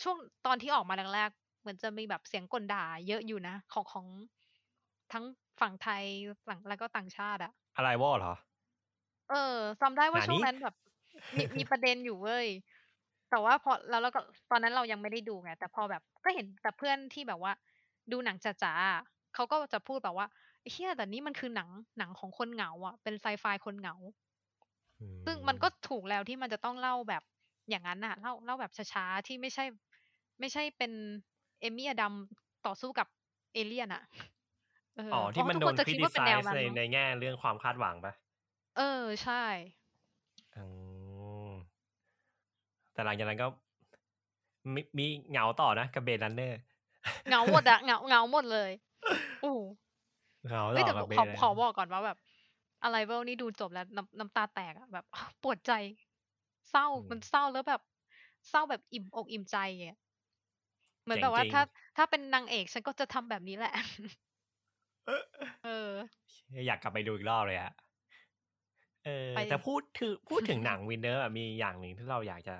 ช่วงตอนที่ออกมาแรกๆเหมือนจะมีแบบเสียงกลด่า เยอะอยู่นะของของทั้งฝั่งไทยฝั่งแล้วก็ต่างชาติอะอะไรวอลเหรอ เออจำได้ว่าหนาช่วงนี้นั้นแบบมีมีประเด็นอยู่เว้ย แต่ว่าพอแล้วเราก็ตอนนั้นเรายังไม่ได้ดูไงแต่พอแบบก็เห็นแต่เพื่อนที่แบบว่า ดูหนังจ๋าๆอะเขาก็จะพูดแบบว่าเฮียแต่นี่มันคือหนังหนังของคนเหงาอะ เป็นไซไฟคนเหงาอืซึ่งมันก็ถูกแล้วที่มันจะต้องเล่าแบบอย่างนั้นน่ะ เล่าเล่าแบบช้าๆที่ไม่ใช่ ไม่ใช่เป็นเอมี่อดัมต่อสู้กับเอเลี่ยนอะเอออ๋อเพที่ราะมันทุกโดคนนจะคริคิดติว่าไซเป็นแนวส์นั้นในมั้งในแง่เรื่องความคาดหวังปะเออใช่อืม แต่หลังจากนั้นก็มีมีเหงาต่อนะกับเบดรันเนอร์เหงาหมดอะเหงาเหงาหมดเลยโอ้โหเหงาเฮ้ยต่แต่อกับเบขอดขอบอกก่อนว่าแบบอะไรเวลนี่ดูจบแล้วน้ำน้ำตาแตกอะแบบปวดใจ เศร้ามันเศร้าแล้วแบบ เศร้าแบบอิ่มอกอิ่มใจอะเหมือนแบบว่าถ้า ถ้าเป็นนางเอกฉันก็จะทำแบบนี้แหละ เออ อยากกลับไปดูอีกรอบเลยอะเออไปแต่พูดถึงพูดถึงหนังวินเนอร์มีอย่างหนึ่งที่เราอยากจะ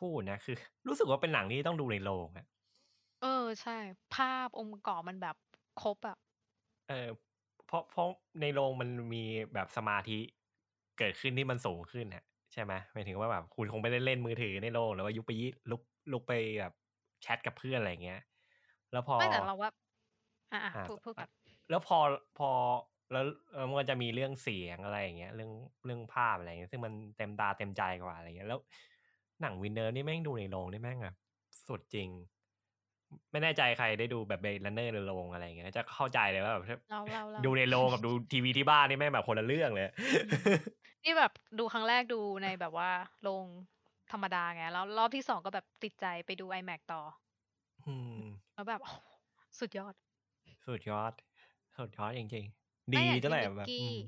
พูดนะคือ รู้สึกว่าเป็นหนังที่ต้องดูในโรงอะเออใช่ ภาพองค์ประกอบมันแบบครบอะเออเพราะเพราะในโรงมันมีแบบสมาธิเกิดขึ้นที่มันสูงขึ้นฮะใช่ไหมหมายถึงว่าแบบคุณคงไม่ได้เล่นมือถือในโรงหรือว่ายุบไปยิลุกลุกไปแบบแชทกับเพื่อนอะไรอย่างเงี้ย แล้วพอไม่แต่เราว่าอะอะอะพูดพูดกับแล้วพอพอแล้วเออมันก็จะมีเรื่องเสียงอะไรอย่างเงี้ย เรื่องเรื่องภาพอะไรอย่างเงี้ย ซึ่งมันเต็มตาเต็มใจกว่าอะไรเงี้ย แล้ว หนังวินเนอร์นี่แม่งดูในโรงนี่แม่งแบบสุดจริง ไม่แน่ใจใครได้ดูแบบ Blade Runner ในโรงอะไรอย่างเงี้ยจะเข้าใจเลยว่าแบบเราเราเราดูในโรงกับดูทีวีที่บ้านนี่แม่งแบบคนละเรื่องเลย นี่แบบดูครั้งแรกดูในแบบว่าโรงธรรมดาไงแล้วรอบที่สองก็แบบติดใจไปดู IMAX ต่ออืมแล้วแบบโอ้โหสุดยอด สุดยอด สุดยอดจริงๆไม่ดีอย่างตั้งแต่ที่มิกแบบกี้อืม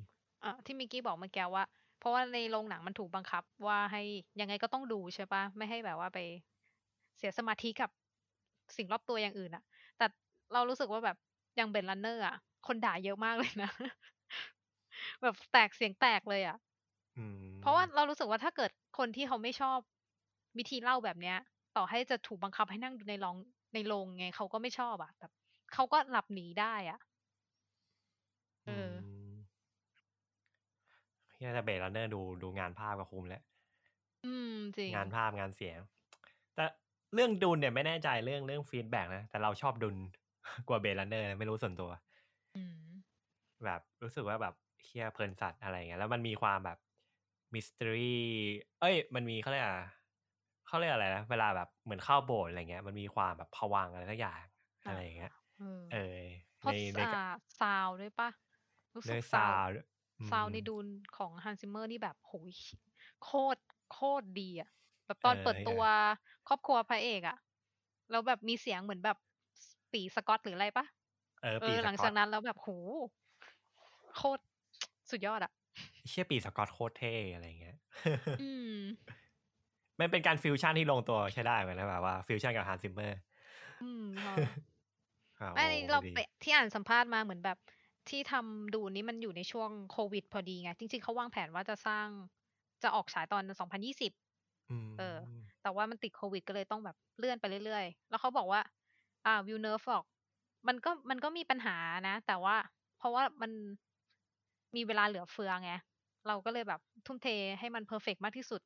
อะที่มิกกี้บอกเมื่อกี้ว่า เพราะว่าในโรงหนังมันถูกบังคับ ว่าให้ยังไงก็ต้องดูใช่ปะไม่ให้แบบว่าไปเสียสมาธิกับสิ่งรอบตัวอย่างอื่นอะแต่เรารู้สึกว่าแบบอย่างเบนลันเนอร์อะคนด่าเยอะมากเลยนะ แบบแตกเสียงแตกเลยอะอืมเพราะว่าเรารู้สึกว่าถ้าเกิดคนที่เขาไม่ชอบวิธีเล่าแบบเนี้ย ต่อให้จะถูกบังคับให้นั่งดูในโรงในโรงไงเขาก็ไม่ชอบอะแบบเขาก็หลับหนีได้อะเออ มเหี้ยแต่ Blade Runner ดูดูงานภาพก็คุ้มแล้วอืมจริงงานภาพงานเสียง แต่เรื่อง Dune เนี่ยไม่แน่ใจเรื่องเรื่อง feedback นะ แต่เราชอบ Dune กว่า Blade Runner ไม่รู้ส่วนตัวอืมแบบรู้สึกว่าแบบเหี้ยเพลินสัสอะไรเงี้ยแล้วมันมีความแบบมิส t ต r รีเอ้ย มันมีเขาเรียกอะเขาเรียกอะไรนะเวลาแบบเหมือนเข้าโบสถ์อะไรเงี้ย มันมีความแบบภวังค์อะไรสักอย่างอะไรอย่างเงี้ย เออเออเพราะในในอ่าซาวด้วยปะรู้สึเนื้กอ sound อืม sound ใน Dune ของ Hans Zimmer นี่แบบโหยโคตรโคตรดีอะแบบตอนเออเปิดตัวครอบครัวพระเอกอะแล้วแบบมีเสียงเหมือนแบบปี่สกอตหรืออะไรปะเออเอปีอสหลังกอจาตกนั้นแล้วแบบโหโคตรสุดยอดอะเชี่ยปี่สกอตโคตรเท่อะไรเงี้ยอืมมันเป็นการฟิวชั่นที่ลงตัวใช้ได้เหมือนกันนะแบบว่าฟิวชั่นกับ Hans Zimmer อืมพออ่าไม่อันนี้โอ้เราดีไปที่อ่านสัมภาษณ์มาเหมือนแบบ ที่ทำ Dune นี้มันอยู่ในช่วงโควิด พอดีไง จริง ๆเขาวางแผนว่าจะสร้างจะออกฉายตอน 2020อืมเออ แต่ว่ามันติดโควิดก็เลยต้องแบบเลื่อนไปเรื่อยๆ แล้วเขาบอกว่า อ่า Villeneuve บอกมันก็มันก็มีปัญหานะ แต่ว่า เพราะว่ามันมีเวลาเหลือเฟือไง เราก็เลยแบบทุ่มเทให้มัน perfect มากที่สุด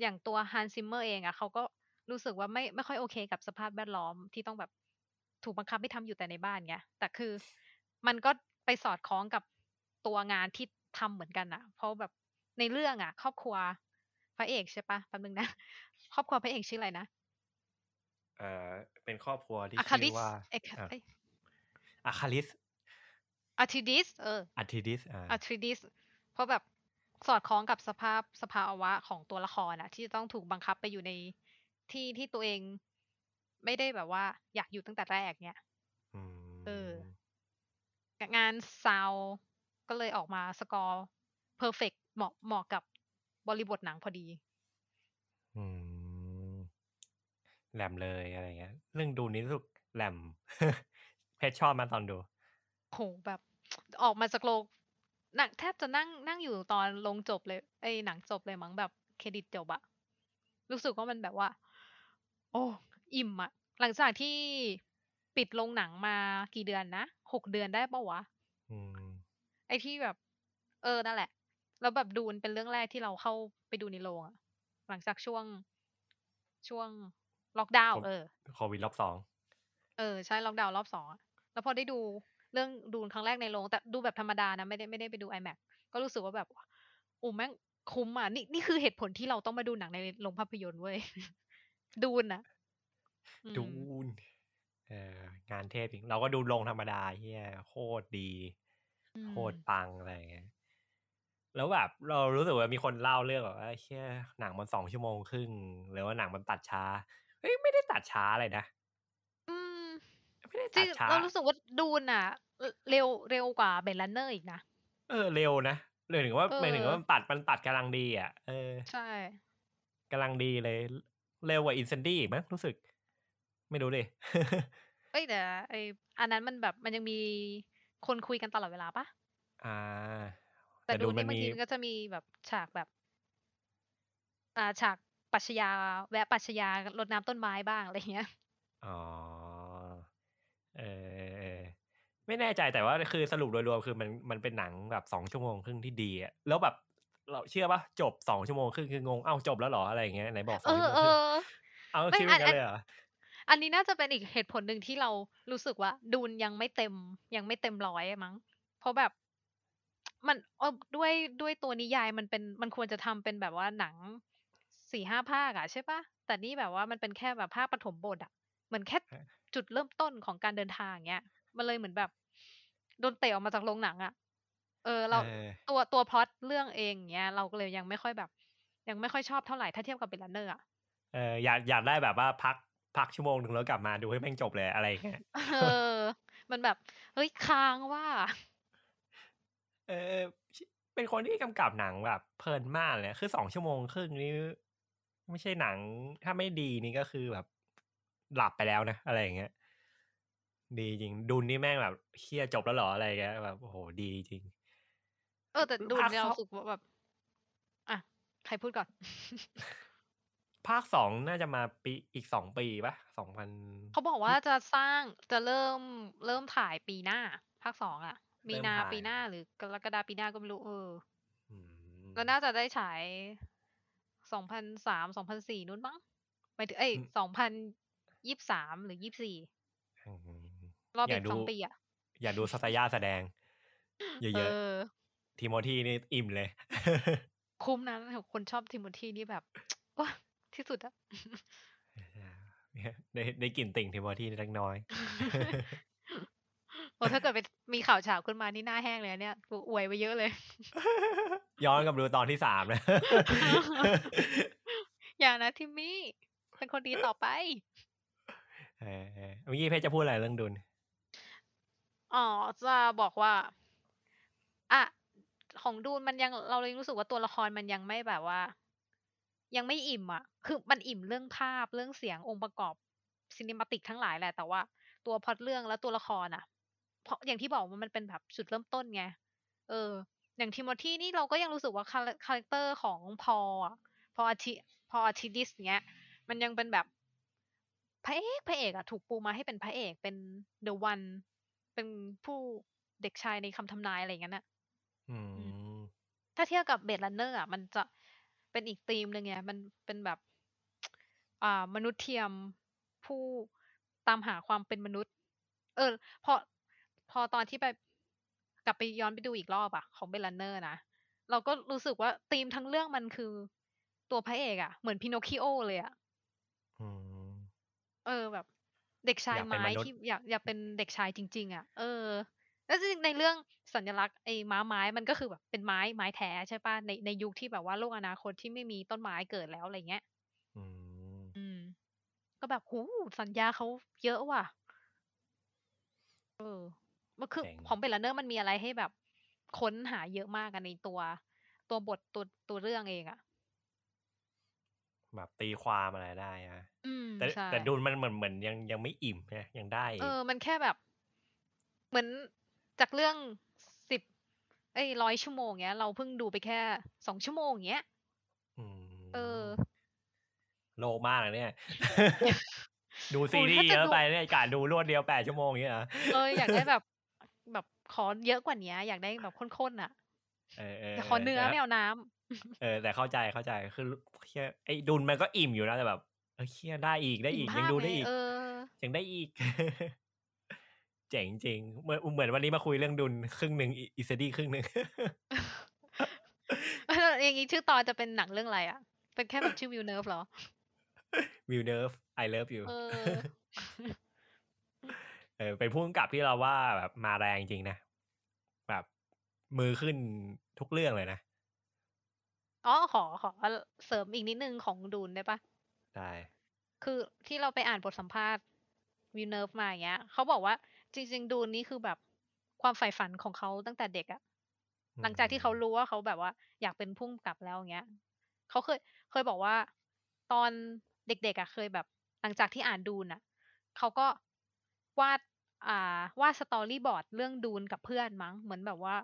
อย่างตัว Hans Zimmer เองอะเขาก็รู้สึกว่าไม่ไม่ค่อยโอเคกับสภาพแวดล้อมที่ต้องแบบถูกบังคับให้ทำอยู่แต่ในบ้านไงแต่คือ มันก็ ไปสอดคล้องกับตัวงานที่ทำเหมือนกันอะเพราะแบบในเรื่องอะครอบครัวพระเอกใช่ปะแป๊บนึงนะครอบครัวพระเอกชื่ออะไรนะเออเป็นครอบครัวที่อะคาริชื่สอว่าเอกอะเอ้ยอะคาริส Atreides เออ Atreides อ่า Atreides เพราะแบบสอดคล้องกับสภาพสภาวะของตัวละครอะที่จะต้องถูกบังคับไปอยู่ในที่ที่ตัวเอง ไม่ได้แบบว่า อยากอยู่ตั้งแต่แรกเนี่ยอืมเออ งานซาวก็เลยออกมา score perfect เหมาะเหมาะกับบริบทหนังพอดี อืมแหลมเลยอะไรเงี้ย เรื่องดูนี้รู้สึกแหลม เพชรชอบมาตอนดูโหแบบออกมาจากโรงหนังแทบจะนั่งนั่งอยู่ตอนลงจบเลยไอ้หนังจบเลยมั้งแบบเครดิตจบอะรู้สึกว่ามันแบบว่า โอ้ อิ่มอะหลังจากที่ปิดโรงหนังมากี่เดือนนะ หกเดือนได้ปะวะอืมไอ้ที่แบบ เออนั่นแหละ แล้วแบบดูมันเป็นเรื่องแรกที่เราเข้าไปดูในโรงอะหลังจากช่วงช่วงล็อกดาวน์ผมเออโควิดรอบสองเออใช่ล็อกดาวน์รอบสองอะแล้วพอได้ดูเรื่องดูครั้งแรกในโรงแต่ดูแบบธรรมดานะไม่ได้ไม่ได้ไปดู iMac ก็รู้สึกว่าแบบโอ้แม่งคุ้มอะนี่นี่คือเหตุผลที่เราต้องมาดูหนังในโรงภาพยนตร์เว้ยดูนนะอืมดูน เอองานเทพจริงเราก็ดูลงธรรมดาเฮียโคตรดีอืมโคตรปังอะไรเงี้ยแล้วแบบเรารู้สึกว่ามีคนเล่าเรื่องแบบว่าเชี่ยหนังมันสองชั่วโมงครึ่งหรือว่าหนังมันตัดช้าเฮ้ยไม่ได้ตัดช้าเลยนะอืมไม่ได้จริตังดช้าเรารู้สึกว่า Dune อะ เร็วเร็วกว่า Blade Runner อีกนะเออเร็วนะเลยถึงว่าเออหมายถึงว่ามันตัดมันตัดกำลังดีอะเออ ใช่กำลังดีเลย เร็วกว่า Incendies อีกมั้งรู้สึก ไม่รู้ดิเอ้ยแต่ไออันนั้นมันแบบมันยังมีคนคุยกันตลอดเวลาปะอ่า แต่ดูมันี่บางมีทีมันก็จะมีแบบฉากแบบ อ่าฉากปรัชญา แวะปรัชญารดน้ำต้นไม้บ้างอะไรเงี้ยอ๋อเออเออไม่แน่ใจแต่ว่าคือสรุปโดยรวมคือมันมันเป็นหนังแบบสองชั่วโมงครึ่งที่ดีอะแล้วแบบเราเชื่อปะจบสองชั่วโมงครึ่งคืองงเอ้าจบแล้วเหรออะไรอย่างเงี้ยไหนบอกสอเองชั่อวโมงเอครึ่งอเอาไม่คิดเหมือนกันอันเลยเหรอ อันนี้น่าจะเป็นอีกเหตุผลหนึ่งที่เรารู้สึกว่า ดูนยังไม่เต็ม ยังไม่เต็มร้อยมั้ง เพราะแบบมันเออด้วยด้วยตัวนิยายมันเป็นมันควรจะทำเป็นแบบว่าหนังสี่ห้าภาคอะใช่ปะแต่นี่แบบว่ามันเป็นแค่แบบภาคปฐมบทอะเหมือนแค่จุดเริ่มต้นของการเดินทางเงี้ย มันเลยเหมือนแบบโดนเตะออกมาจากโรงหนังอะเออ เราเออตัวตัวพล็อตเรื่องเองเงี้ย เราก็เลยยังไม่ค่อยแบบ ยังไม่ค่อยชอบเท่าไหร่ถ้าเทียบกับเบลลันเนอร์อะเอออยากอยากได้แบบว่าพัก พักชั่วโมงหนึ่งแล้วกลับมาดูให้แม่งจบเลยอะไรอย่างเงี้ยเออ มันแบบ เฮ้ยค้างว่า เออเป็นคนที่กำกับหนังแบบเพลินมากเลยคือสองชั่วโมงครึ่งนี่ไม่ใช่หนัง ถ้าไม่ดีนี่ก็คือแบบ หลับไปแล้วนะอะไรอย่างเงี้ยดีจริง ดุนนี่แม่งแบบเฮียจบแล้วเหรออะไรอย่างเงี้ยแบบโอ้โหดีจริง เออแต่ดูภาคเนี่ยสองเราสึกว่าแบบ อะ ใครพูดก่อน ภาคสองน่าจะมาปีอีกสองปีปะสองพันเขาบอกว่าจะสร้างจะเริ่มเริ่มถ่ายปีหน้า ภาคสองอะมีเริ่มนาถ่ายปีหน้าหรือกรกฎาปีหน้าก็ไม่รู้เอออืมแล้วน่าจะได้ฉายสองพันสามสองพันสี่นู้นมั้งหมายถึงเอ้ยอืมสองพันยี่สามหรือยี่สี่อืมรอบอยาอีกกดูสองปีอะอยากดูสัตยาแสดง เยเออะอๆทีโมธีนี่อิ่มเลย คุ้มนะคนชอบทิโมธีนี่แบบว้า ที่สุดอะได้ได้กลิ่นติ่งทีโมธีนิดน้อยโอ้ถ้าเกิดไปมีข่าวเฉาขึ้นมานี่หน้าแห้งเลยอะเนี่ยกูอวยไปเยอะเลย ย้อนกลับดูตอนที่สามนะอย่านะทิมมี่เป็นคนดีต่อไปเออเออเมื่อกี้เพชรจะพูดอะไรเรื่องดุลอ๋อจะบอกว่า อะ ของดูนมันยังเราเลยรู้สึกว่าตัวละครมันยังไม่แบบว่า ยังไม่อิ่มอะคือมันอิ่มเรื่องภาพเรื่องเสียงองค์ประกอบซินิมาติกทั้งหลายแหละแต่ว่าตัวพล็อตเรื่องและตัวละครอะเพราะอย่างที่บอกว่ามันเป็นแบบจุดเริ่มต้นไงเออ อย่างทิโมธีนี่เราก็ยังรู้สึกว่าคาcharacter ของพออะ Paul Atre Paul Atreides เนี้ย มันยังเป็นแบบพระเอกพระเอกอะถูกปูมาให้เป็นพระเอกเป็น The One เป็นผู้เด็กชายในคำทำนายอะไรอย่างนั้นอะอืมถ้าเทียบกับ Blade Runner อะมันจะ เป็นอีกธีมหนึ่งไงมันเป็นแบบ อ่ามนุษย์เทียมผู้ตามหาความเป็นมนุษย์ เออ พอพอตอนที่ไปกลับไปย้อนไปดูอีกรอบอะของ Blade Runner นะเราก็รู้สึกว่าธีมทั้งเรื่องมันคือตัวพระเอกอะเหมือน Pinocchio เลยอะอืมเออแบบ เด็กชายอยากเป็นไม้มนุษย์ที่อยากอยากเป็นเด็กชายจริง ๆอะเออ แล้วจริงๆในเรื่องสัญลักษณ์ไอ้ม้าไม้มันก็คือแบบเป็นไม้ไม้แท้ใช่ปะในในยุคที่แบบว่าโลกอนาคตที่ไม่มีต้นไม้เกิดแล้วอะไรเงี้ยอืมอืมก็แบบโหสัญญะเขาเยอะว่ะ เออมันคือเจ๋งของเบลเนอร์มันมีอะไรให้แบบค้นหาเยอะมากกันในตัว ตัวบทตัวตัวเรื่องเองอะแบบตีความอะไรได้อะอืมแต่ใช่แต่ดุลมันเหมือนเหมือนยังยังไม่อิ่มนะยังได้อีกเออ มันแค่แบบ เหมือน จากเรื่องสิบเอ้ยร้อยชั่วโมงเงี้ย เราเพิ่งดูไปแค่สองชั่วโมงเงี้ยมเออ โลกมากเลยเนี่ย ดูโอ้ซีรีถ้าส์จะเยอะดูไปเนี่ยการดูรวดเดียวแปดชั่วโมงอย่างเงี้ยเหรอเอออยากได้แบบแบบขอเยอะกว่านี้อยากได้แบบข้นๆอะเออเออแต่ขอเนื้อแต่ไม่เอาน้ำเออ แต่เข้าใจเข้าใจคือเหี้ยไอ้ดุลมันก็อิ่มอยู่นะแต่แบบเออเคียได้อีกได้อีกอิ่มยังภาพดูไงได้อีกเออยังได้อีก เจ๋งจริงเหมือนเหมือนวันนี้มาคุยเรื่องดุลครึ่งหนึ่งอีสดี้ครึ่งหนึ่งเอออย่างงี้ชื่อตอนจะเป็นหนังเรื่องอะไรอะ เป็นแค่แบบชื่อ Villeneuve เหรอ Villeneuve I love you เออเออเป็นผู้กำกับที่เราว่าแบบมาแรงจริงนะแบบมือขึ้นทุกเรื่องเลยนะอ๋อขอขอเสริมอีกนิดนึงของ Dune ได้ปะได้ คือที่เราไปอ่านบทสัมภาษณ์ Villeneuve มาอย่างเงี้ยเขาบอกว่า จริง ๆ Dune นี่คือแบบความใฝ่ฝันของเขาตั้งแต่เด็กอะหลังจากที่เขารู้ว่าเขาแบบว่า อยากเป็นพุ่มกับแล้วอย่างเงี้ยเขาเคยเคยบอกว่า ตอนเด็กๆอะเคยแบบ หลังจากที่อ่านดูนอะเขาก็วาดอ่าวาดสตอรี่บอร์ดเรื่องดูนกับเพื่อนมั้งเหมือนแบบว่า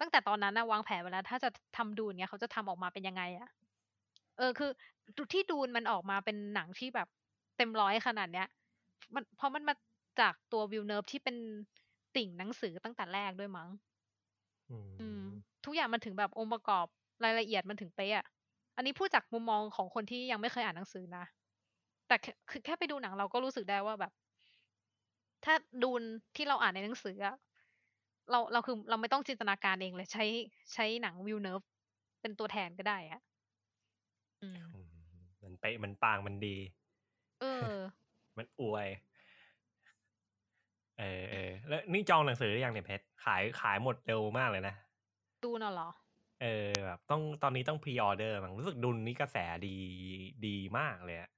ตั้งแต่ตอนนั้นนะวางแผนไว้แล้วถ้าจะทำดูนเนี้ยเขาจะทำออกมาเป็นยังไงอะเออคือที่ดูนมันออกมาเป็นหนังที่แบบ เต็มร้อยขนาดเนี้ย มันเพราะมันมา จากตัว Villeneuve ที่เป็นติ่งหนังสือตั้งแต่แรกด้วยมั้งอืมอืมทุกอย่างมันถึงแบบองค์ประกอบรายละเอียดมันถึงเป๊ะอะอันนี้พูดจากมุมมองของคนที่ยังไม่เคยอ่านหนังสือนะ แต่แค่คือแค่ไปดูหนังเราก็รู้สึกได้ว่าแบบ ถ้า Dune ที่เราอ่านในหนังสืออะเราเราคือเราไม่ต้องจินตนาการเองเลย ใช้ใช้หนัง Villeneuve เป็นตัวแทนก็ได้อะอืมอืมมันเป๊ะมันปางมันดี เออ มันอวย เออเออแล้วนี่จองหนังสือหรือยังเนี่ยเพชรขายขายหมดเร็วมากเลยนะดูน่ะเหรอ เออแบบต้องตอนนี้ต้องพรีออเดอร์มั้งรู้สึกดุลนี่กระแสดีดีมากเลยอะ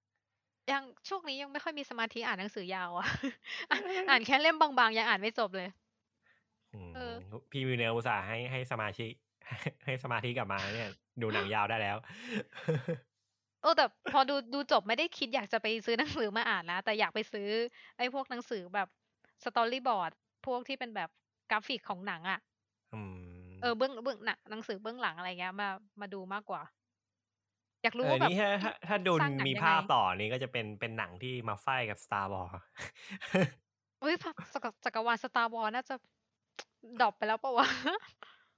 ยังช่วงนี้ยังไม่ค่อยมีสมาธิอ่านหนังสือยาวอะอ่านอ่านแค่เล่มบางๆ ยังอ่านไม่จบเลยอืมเออพี่วิวเนลอุตส่าห์ให้ให้สมาชิกให้สมาธิกลับมาเนี่ย ดูหนังยาวได้แล้วเออแต่พอดูดูจบไม่ได้คิดอยากจะไปซื้อหนังสือมาอ่านนะ แต่อยากไปซื้อไอ้พวกหนังสือแบบ สตอรี่บอร์ดพวกที่เป็นแบบกราฟิกของหนังอะ่ะอืมเออเบื้องเบื้องหนังหนังสือเบื้องหลังอะไรเงี้ยมามาดูมากกว่า อยากเอรู้อว่าแบบนี่ถ้าถ้าถ้าดุลสร้างหนังมียังภาพไงต่อนี้ก็จะเป็นเป็นหนังที่มาไฟกับ Star Wars เฮ้ยจักรจักรวาลสตาร์วอลน่าจะดรอปไปแล้วปะวะ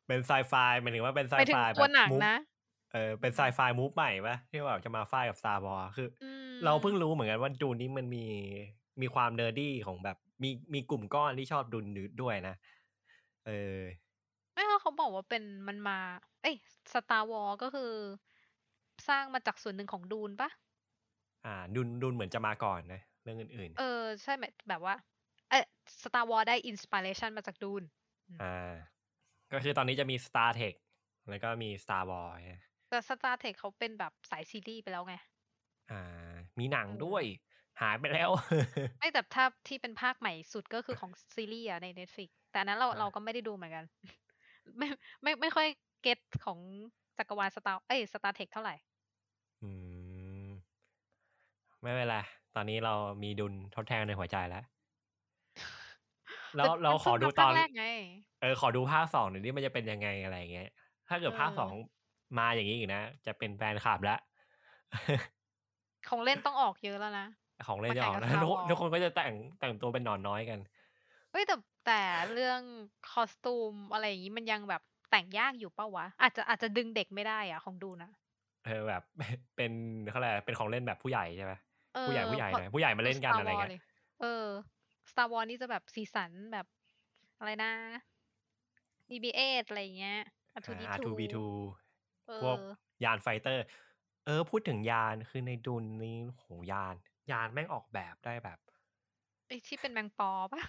เป็นไซไฟหมายถึงว่าเป็นไซไปถึไฟงแบตัวบหนังมูฟนะเออเป็นไซไฟมูฟใหม่ปะที่แบบจะมาไฟกับ Star Wars คืออืมเราเพิ่งรู้เหมือนกันว่าดูนนี้มันมีมีความเนอร์ดี้ของแบบ มีมีกลุ่มก้อนที่ชอบดูนด้วยนะ เออ ไม่ว่าเขาบอกว่าเป็นมันมา เอ้ยสตาร์วอลก็คือ สร้างมาจากส่วนหนึ่งของดูนปะอ่า ดูนดูนเหมือนจะมาก่อนนะ เรื่องอื่นเออ ใช่ไหมแบบว่า เอ้ Star Wars ได้ inspiration มาจาก Duneๆอ่า ก็คือตอนนี้จะมี Star Trek แล้วก็มี Star Wars แต่ Star Trek เขาเป็นแบบสายซีรีส์ไปแล้วไง อ่า มีหนังเออด้วย หายไปแล้ว ไม่แต่ถ้าที่เป็นภาคใหม่สุดก็คือของซีรีส์อะใน Netflix แต่อันนั้นเราอ่าเราก็ไม่ได้ดูเหมือนกัน ไม่ไม่ไม่ค่อย get ของจักรวาล Star เอ้ย Star Trek เท่าไหร่ อืม ไม่เป็นไรตอนนี้เรามีดุลทดแทนในหัวใจแล้ว แล้วมันเรามันขอเพิ่งดูมาตภาอคนแรกไงเออขอดูภาคสองหน่อยนี่มันจะเป็นยังไงอะไรอย่างเงี้ย ถ้าเกิดภาคเออสองมาอย่างนี้อีกนะ จะเป็นแฟนคลับแล้วของเล่นต้องออกเยอะแล้วนะ ของเล่นมาจะแข่องอกกับนะ Star ทุก Wars ทุกคนก็จะแต่งแต่งตัวเป็นหนอนน้อยกันเฮ้ยแต่แต่เรื่องคอสตูมอะไรอย่างนี้มันยังแบบแต่งยากอยู่เปล่าวะ อาจจะอาจจะดึงเด็กไม่ได้อะของดูนะเออแบบเป็นเขาเรียกอะไรเป็นของเล่นแบบผู้ใหญ่ใช่ไหมเออผู้ใหญ่ผู้ใหญ่พอหน่อยผู้ใหญ่มาเล่นกัน Star อะไร Wars เงี้ยลเออ Star Wars นี่จะแบบสีสันแบบอะไรนะ BB-8 อะไรอย่างเงี้ย R2D2 R2B2 เอพวกอยานไฟเตอร์ เออ พูดถึงยานคือในดุนนี้โหยาน ยานแม่งออกแบบได้แบบไอ้ที่เป็นแมงปอปะ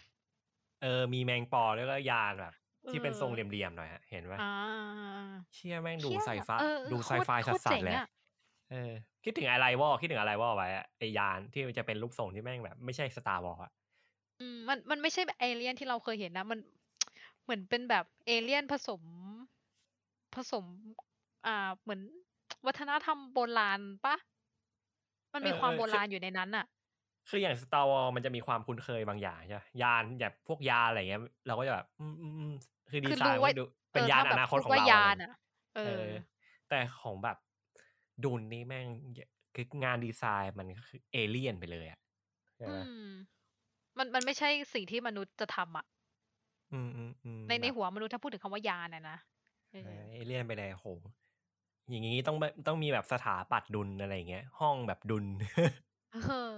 เออ มีแมงปอแล้วก็ยานแบบ ที่เป็นทรงเอเหอลี่ยมๆหน่อยฮะเห็นไหมอ่าเชี่ยแม่งดูเชี่ยไซฟ้าเออดูโคไซตรไฟโคสัตรสเจ๋ๆงเลยอะเออ คิดถึงอะไรวอคิดถึงอะไรวอไว้อะไอยานที่มันจะเป็นรูปทรงที่แม่งแบบ ไม่ใช่สตาร์วอลอะอืมมันมันไม่ใช่แบบเอเลี่ยนที่เราเคยเห็นนะ มันเหมือนเป็นแบบเอเลี่ยนผสมผสม อ่าเหมือนวัฒนธรรมโบราณปะ มันมีเออความเออโบคือราณอยู่ในนั้นอะคืออย่างสตาร์วอลมันจะมีความคุ้นเคยบางอย่างใช่ไหมยานแบบพวกยานอะไรเงี้ย เราก็จะแบบ อืมอืมอืมคือดีคือไซรู้น์ว่าว่าดูเอเป็นอยานถ้าอแบบนาคตพูดของว่าเรายาอะไรนเงี้ยอะเอเอออ แต่ของแบบดุนนี่แม่งคืองานดีไซน์มันก็คือเอเลี่ยนไปเลยอะใช่อืไหมมมันมันไม่ใช่สิ่งที่มนุษย์จะทำอะอืมอืมอืมในในแบบหัวมนุษย์ถ้าพูดถึงคำว่ายานอะนะเอเอออเอเลี่ยนไปเลยโห อย่างงี้ต้องแบบต้องมีแบบสถาปัตย์ดุลอะไรอย่างเงี้ย ห้องแบบดุลเออ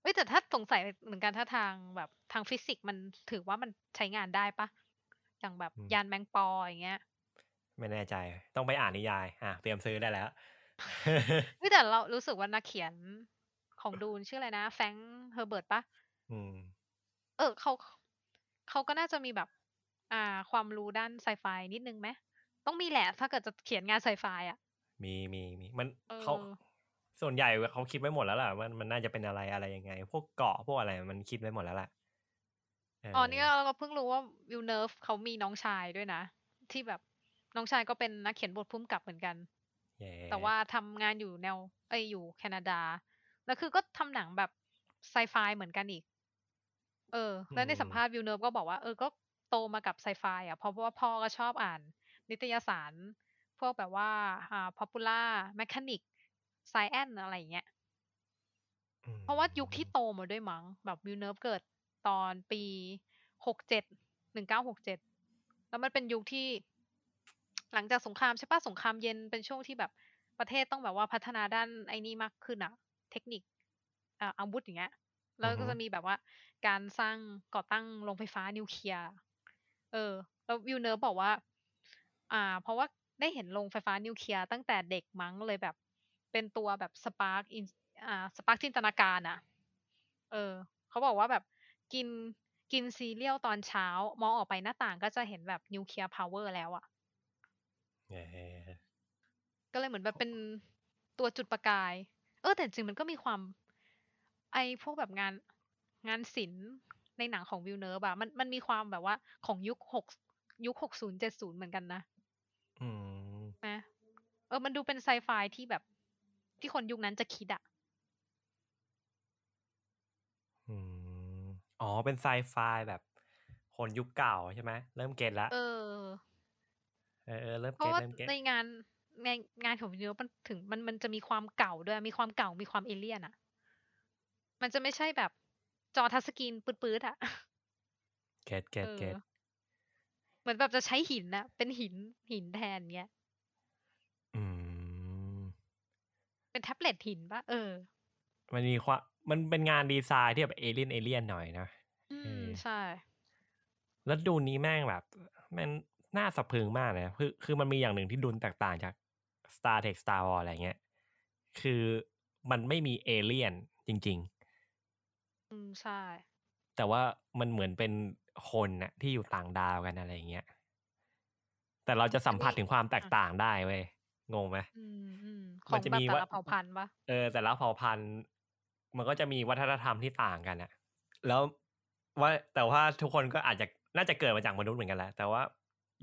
เฮ้ยแต่ถ้าสงสัยเหมือนกันถ้าทางแบบทางฟิสิกส์มันถือว่ามันใช้งานได้ปะอย่างแบบอืมยานแมงปออย่างเงี้ย ไม่แน่ใจต้องไปอ่านนิยาย อะเตรียมซื้อได้แล้วเฮ้ยแต่เรารู้สึกว่านักเขียนของ Dune ชื่ออะไรนะ Frank Herbert ปะอืม เออเขาเขาก็น่าจะมีแบบ อ่า ความรู้ด้านไซไฟนิดนึงไหม ต้องมีแหละถ้าเกิดจะเขียนงานไซไฟอะ มีมีมีมันเออเขาส่วนใหญ่เขาคิดไว้หมดแล้วล่ะว่ามันน่าจะเป็นอะไรอะไรยังไง พวกเกาะพวกอะไรมันคิดไว้หมดแล้วล่ะเอ๋อนี่เราก็เพิ่งรู้ว่า Villeneuve เขามีน้องชายด้วยนะ ที่แบบน้องชายก็เป็นนักเขียนบทผู้กำกับเหมือนกันแย่แต่ว่าทำงานอยู่แนวเอ้ยอยู่แคนาดา แล้วคือก็ทำหนังแบบไซไฟเหมือนกันอีก เออ แล้วในสัมภาษณ์ Villeneuve ก็บอกว่าเออก็โตมากับไซไฟอะเพราะว่าพ่อก็ชอบอ่าน นิตยสาร พวกแบบว่าอ่า popular mechanic science อะไรอย่างเงี้ยอืมเพราะว่ายุคที่โตมาด้วยมั้ง แบบ Villeneuve เกิดตอนปีหกเจ็ดหนึ่งเก้าหกเจ็ดแล้วมันเป็นยุคที่ หลังจากสงครามใช่ปะสงครามเย็นเป็นช่วงที่แบบประเทศต้องแบบว่าพัฒนาด้านไอ้นี่มากขึ้นอะเทคนิคอ่าอาวุธอย่างเงี้ยแล้วก็จะมีแบบว่า การสร้างก่อตั้งโรงไฟฟ้านิวเคลียร์ เออ แล้ว Villeneuve บอกว่า อ่า เพราะว่าได้เห็นโรงไฟฟ้านิวเคลียร์ตั้งแต่เด็กมั้งเลยแบบ เป็นตัวแบบ spark in อ่า spark จินตนาการอะเออ เขาบอกว่าแบบกินกินซีเรียลตอนเช้า มองออกไปหน้าต่างก็จะเห็นแบบ nuclear power แล้วอะแย่ก็เลยเหมือนแบบเป็นตัวจุดประกาย เออ แต่จริงมันก็มีความ ไอพวกแบบงานงานศิลป์ในหนังของ Villeneuve อะมันมันมีความแบบว่าของยุคหกยุคหกศูนย์เจ็ดศูนย์เหมือนกันนะ นะเออ มันดูเป็นไซไฟที่แบบ ที่คนยุคนั้นจะคิดอะอืมอ๋อ เป็นไซไฟแบบ คนยุคเก่าใช่ไหมเริ่ม get ละเออ เออเออเริ่มเพราะเก็ตว่าเริ่ม get ในงานในงานของ Villeneuve มันถึงมันมันจะมีความเก่าด้วย มีความเก่ามีความเอเลี่ยนอะมันจะไม่ใช่แบบจอ touchscreen ปื๊ดๆอะเก็ตเก็ตเออ getเห มือนแบบจะใช้หินอะเป็นหินหินแทนเงี้ยอืม เป็นแท็บเล็ตหินปะเออ มันมีความมันเป็นงานดีไซน์ที่แบบเอเลียนเอเลียนหน่อยนะอืเอมอใช่ แล้วดูนี้แม่งแบบ มันน่าสะพรึงมากเลยนะคือคือมันมีอย่างหนึ่งที่ดุนแตกต่างจาก Star Trek Star Wars อะไรเงี้ย คือมันไม่มีเอเลี่ยนจริงอืมใช่ๆแต่ว่ามันเหมือนเป็น คนน่ะที่อยู่ต่างดาวกันอะไรเงี้ยแต่เราจะสัมผัสถึงความแตกต่างได้เว้ยงงไหมอืมอืมขมัอนงจะแบบมีแต่ว่าละเผ่าพันธุ์ปะเออแต่ละเผ่าพันธุ์มันก็จะมีวัฒนธรรมที่ต่างกันอะแล้วว่าแต่ว่าทุกคนก็อาจจะน่าจะเกิดมาจากมนุษย์เหมือนกันแหละแต่ว่า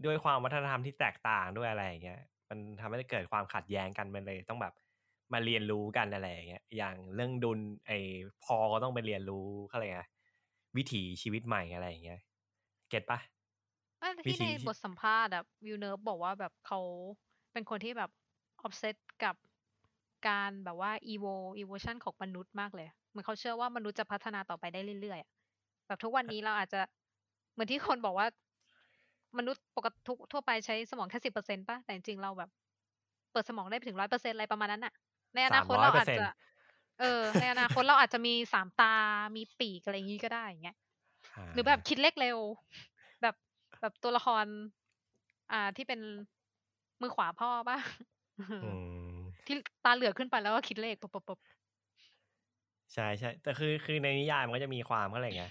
ด้วยความวัฒนธรรมที่แตกต่างด้วยอะไรอย่างเงี้ย มันทำให้เกิดความขัดแย้งกันมันเลยต้องแบบมาเรียนรู้กันอะไรอย่างเงี้ย อย่างเรื่อง Dune ไอ้พอลก็ต้องไปเรียนรู้เขาเลยกไงวิถีชีวิตใหม่อะไรอย่างเงี้ย get ปะไม่วิที่ในบทสัมภาษณ์อะ Villeneuve บอกว่าแบบเขาเป็นคนที่แบบ obsess กับการแบบว่า evo evolution ของมนุษย์มากเลยเหมือนเขาเชื่อว่ามนุษย์จะพัฒนาต่อไปได้เรื่อยๆอะแบบทุกวันนี้เราอาจจะเหมือนที่คนบอกว่า มนุษย์ปกติทุกทั่วไปใช้สมองแค่สิบเปอร์เซ็นป่ะแต่จริงๆเราแบบ เปิดสมองได้ไปถึงร้อยเปอร์เซ็นอะไรประมาณนั้นอะในอนาคตเราอาจจะ เออ ในอนาคตเราอาจจะมีสามตามีปีกอะไรอย่างนี้ก็ได้อย่างเงี้ยา หรือแบบคิดเลขเร็ว แบบแบบตัวละคร อ่าที่เป็นมือขวาพ่อป่ะอืมที่ตาเหลือกขึ้นไปแล้วก็คิดเลขปุ๊บปุ๊บปุ๊บใช่ใช่แต่คือคือในนิยายมันก็จะมีความเขาอะไรไง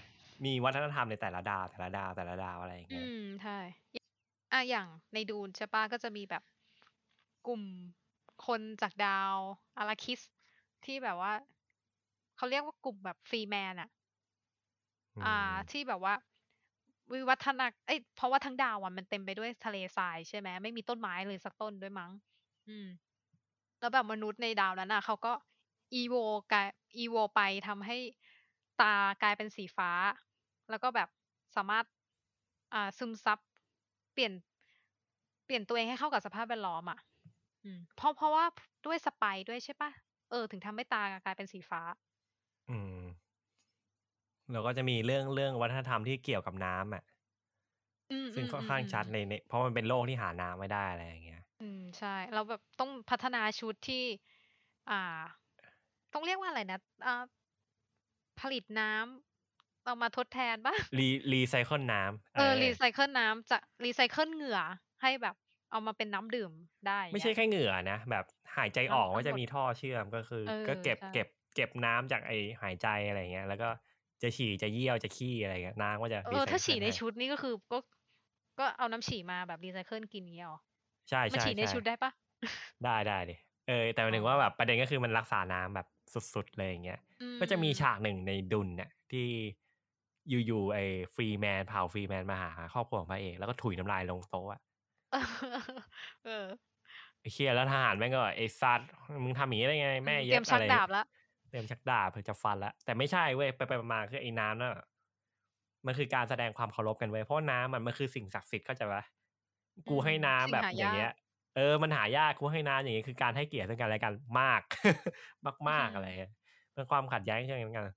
มีวัฒนธรรมในแต่ละดาวแต่ละดาวแต่ละดาวอะไรอย่างอืเงี้ยมใช่อะอย่างในดูนใช่ปะก็จะมีแบบกลุ่มคนจากดาวอาราคิสที่แบบว่าเขาเรียกว่ากลุ่มแบบฟรีแมนอะ อ่า ที่แบบว่า วิวัฒนาเอ้ยเพราะว่าทั้งดาวอะมันเต็มไปด้วยทะเลทรายใช่ไหมไม่มีต้นไม้เลยสักต้นด้วยมั้ง อืม แล้วแบบมนุษย์ในดาวนั้นอะเขาก็อีโวกลายอีโวไปทำให้ตากลายเป็นสีฟ้า แล้วก็แบบสามารถ อ่าซึมซับเปลี่ยน เปลี่ยนตัวเองให้เข้ากับสภาพแวดล้อมอะ อืมเพราะเพราะว่าด้วยสไปร์ด้วยใช่ปะเออ ถึงทำให้ตากลายเป็นสีฟ้า อืม แล้วก็จะมีเรื่องเรื่องวัฒนธรรมที่เกี่ยวกับน้ำอะอืมซึ่งอืมค่อนข้างอืมชัดในในเพราะมันเป็นโลกที่หาน้ำไม่ได้อะไรอย่างเงี้ย อืมใช่ เราแบบต้องพัฒนาชุดที่ อ่า ต้องเรียกว่าอะไรนะอ่าผลิตน้ำเอามาทดแทนปะรีรีไซเคิลน้ำเออรีไซเคิลน้ำจะรีไซเคิลเหงื่อให้แบบเอามาเป็นน้ำดื่มได้ ไม่ใช่เงี้ยแค่เหงื่อนะแบบหายใจออกน้ำว่าจะทั้งหมดมีท่อเชื่อมก็คือเออก็เก็บใช่เก็บ เก็บน้ำจากไอหายใจอะไรเงี้ย แล้วก็ จะฉี่จะเยี่ยวจะขี้อะไรเงี้ยน้ำก็จะเอรีอไซถ้าเคิฉี่ลในให้ชุดนี่ก็คือก็ก็เอาน้ำฉี่มาแบบรีไซเคิลกินเงี้ยหรอใช่มันใช่ฉี่ในใช่ชุดได้ปะได้ได้ดิเออ แต่หมายถึงอ๋อว่าแบบประเด็นก็คือมันรักษาน้ำแบบสุดๆเลยอย่างเงี้ยอืก็จะมีมฉากหนึ่งในดุนเนี่ยที่อยู่ๆไอ้Fremen เผ่า Fremen มาหาครอบครัวของพระเอกแล้วก็ถุยน้ำลายลงโต๊ะอะเออไอ้เหี้ยแล้วทหารแม่งก็ไอ้ซัดมึงทำอย่างนี้ได้ไง แม่เตเย็รียบมอะชักไรดาบแล้ว เตรียมชักดาบเพื่อจะฟันแล้วแต่ไม่ใช่เว้ยไปไปมาๆคือไอ้น้ำน่ะมันคือการแสดงความเคารพกันเว้ยเพราะน้ำมันมันคือสิ่งศักดิ์สิทธิ์เข้าใจปะกูอืมให้น้ำสิ่งแบบหาอย่างเงี้ยายกเออมันหายากกูให้น้ำอย่างงี้คือการให้เกียรติซึ่งกันและกันมาก มากอืมๆอะไรเงี้ยเป็นความขัดแย้งเช่นกัน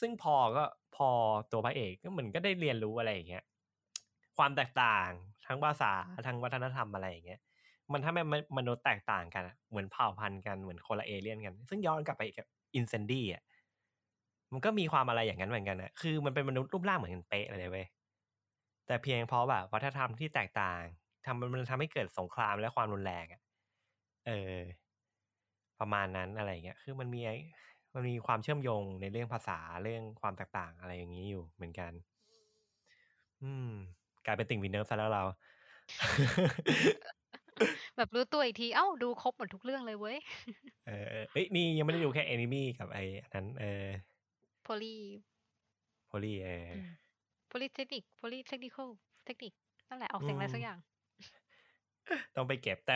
ซึ่งพอก็พอตัวพระเอกก็เหมือนก็ได้เรียนรู้อะไรอย่างเงี้ยความแตกต่างทั้งภาษาทั้งวัฒนธรรมอะไรอย่างเงี้ยมันถ้ามันมนุษย์แตกต่างกันอะเหมือนเผ่าพันธุ์กันเหมือนคนละเอเลี่ยนกัน ซึ่งย้อนกลับไปกับ อินเซนดี้อะมันก็มีความอะไรอย่างนั้นเหมือนกันอะคือมันเป็นมนุษย์รูปร่างเหมือนกันเป๊ะเลยเว้ยแต่เพียงเพราะแบบวัฒนธรรมที่แตกต่างทำมันทำให้เกิดสงครามและความรุนแรงอะเออ ประมาณนั้นอะไรเงี้ย คือมันมีมันมีความเชื่อมโยงในเรื่องภาษาเรื่องความแตกต่างอะไรอย่างนี้อยู่เหมือนกัน อืม กลายเป็นติ่งวินเนอร์ซะแล้วเรา แบบรู้ตัวอีกที เอ้า ดูครบหมดทุกเรื่องเลยเว้ย เออเออเอ้ยนี่ยังไม่ได้ดูแค่ Enemy กับไอ้อันนั้น เออ Poly Poly เออ Polytechnique Polytechnique techniqueนั่นแหละออกเสียงอะไรสักอย่าง ต้องไปเก็บแต่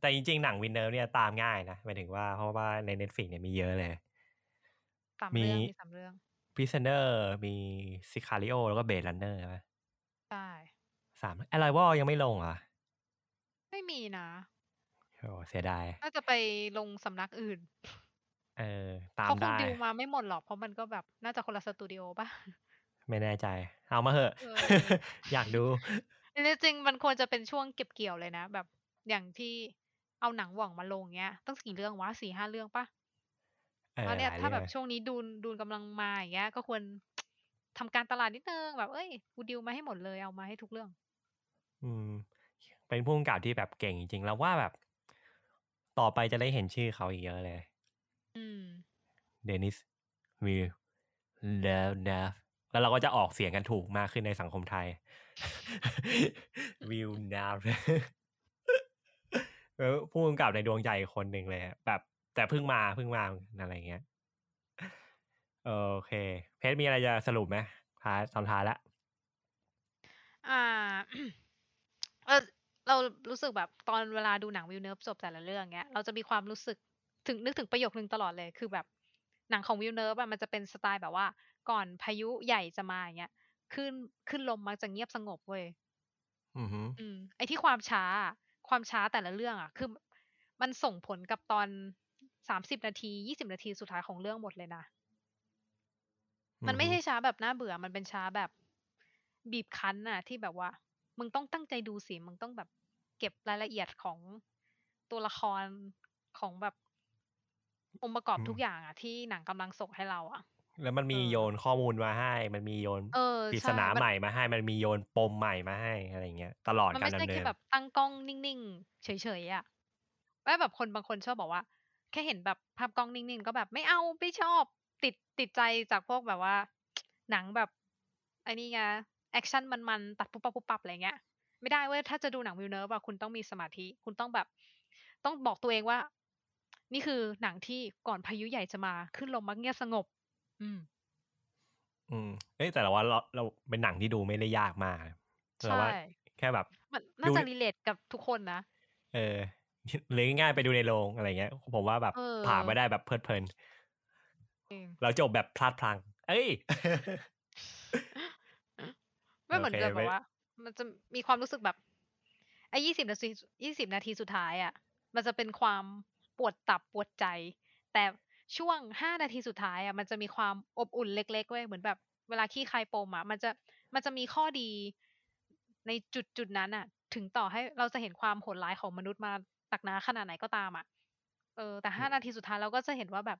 แต่จริงๆ หนังวินเนอร์เนี่ยตามง่ายนะหมายถึงว่าเพราะว่าใน Netflix เนี่ยมีเยอะเลยสามมีเรื่องมีสามเรื่อง Prisoner มี Sicario แล้วก็ Blade Runner ใช่ไหมใช่สาม Arrival ยังไม่ลงเหรอไม่มีนะโอ้เสียดายน่าจะไปลงสำนักอื่น เออ ตามเขาคงได้ดิวมาไม่หมดหรอก เพราะมันก็แบบน่าจะคนละสตูดิโอป่ะ ไม่แน่ใจ เอามาเหอะเอออยากดูจริงๆมันควรจะเป็นช่วงเก็บเกี่ยวเลยนะ แบบอย่างที่เอาหนังหว่องมาลงเงี้ยตั้งกี่เรื่องวะสี่ห้าเรื่องปะเออว่าเนี่ยหลายถ้าแบบเรื่องช่วงนี้ดูนดูนกำลังมาอย่างเงี้ย ก็ควรทำการตลาดนิดนึงแบบเอ้ยกูดีลมาให้หมดเลยเอามาให้ทุกเรื่อง อืม เป็นผู้กำกับที่แบบเก่งจริงๆ แล้วว่าแบบ ต่อไปจะได้เห็นชื่อเขาอีกเยอะเลยอืม Denis Villeneuve แล้วเราก็จะออกเสียงกันถูกมากขึ้นในสังคมไทย Villeneuve ผู้กำกับในดวงใจอีกคนหนึ่งเลยอะแบบ แต่เพิ่งมาเพิ่งมาอะไรเงี้ยโอเค เพชรมีอะไรจะสรุปไหมท้ายตอนท้ายละอ่าเออ เรารู้สึกแบบตอนเวลาดูหนัง Villeneuve จบแต่ละเรื่องเงี้ยเราจะมีความรู้สึกถึงนึกถึงประโยคนึงตลอดเลยคือแบบหนังของ Villeneuve อะมันจะเป็นสไตล์แบบว่า ก่อนพายุใหญ่จะมาอย่างเงี้ยคลื่นคลื่นลมมักจะเงียบสงบเว้ยอือหืออืมไอ้ที่ความช้าอะความช้าแต่ละเรื่องอะคือมันส่งผลกับตอนสามสิบนาทียี่สิบนาทีสุดท้ายของเรื่องหมดเลยนะ มันไม่ใช่ช้าแบบน่าเบื่อ มันเป็นช้าแบบบีบคั้นน่ะ ที่แบบว่า มึงต้องตั้งใจดูสิมึงต้องแบบ เก็บรายละเอียดของตัวละครของแบบองค์ประกอบอืมทุกอย่างอะที่หนังกำลังส่งให้เราอะแล้วมันมีเออโยนข้อมูลมาให้ มันมีโยนเออปริศใช่นามันใหม่มาให้ มันมีโยนปมใหม่มาให้อะไรเงี้ย ตลอดมันการไม่ใช่ดำเนิแค่นแบบตั้งกล้องนิ่งๆเฉยๆอะแม่แบบคนบางคนชอบบอกว่า แค่เห็นแบบภาพกล้องนิ่งๆก็แบบไม่เอาไม่ชอบติดติดใจจากพวกแบบว่า หนังแบบไอ้นี่ไง action มันๆตัดปุ๊บปั๊บปุ๊บปั๊บอะไรเงี้ย ไม่ได้เว้ยถ้าจะดูหนัง Villeneuve อะคุณต้องมีสมาธิ คุณต้องแบบ ต้องบอกตัวเองว่า นี่คือหนังที่ก่อนพายุใหญ่จะมา คลื่นลมมักเงียบสงบ อืม อืมเอ้ยแต่เราว่าเราเราเป็นหนังที่ดูไม่ได้ยากมากเราใช่ว่าแค่แบบมันน่าดูจะ relate กับทุกคนนะเออหรือง่ายๆไปดูในโรงอะไรเงี้ย ผมว่าแบบเออผ่านไม่ได้แบบเพลิดเพลินเองเราจบแบบพลาดพลัง เอ้ยไม่เหมือนโอเคกับแบไม่บว่า มันจะมีความรู้สึกแบบไอ้ยี่สิบนาทียี่สิบนาทีสุดท้ายอะ มันจะเป็นความปวดตับปวดใจ แต่ช่วงห้านาทีสุดท้ายอะ มันจะมีความอบอุ่นเล็กๆเว้ยเหมือนแบบเวลาขี้ใครปมอะ มันจะมันจะมีข้อดีในจุดจุดนั้นอะ ถึงต่อให้เราจะเห็นความโหดร้ายของมนุษย์มาdark หนักขนาดไหนก็ตามอะเออแต่ห้านาทีสุดท้ายเราก็จะเห็นว่าแบบ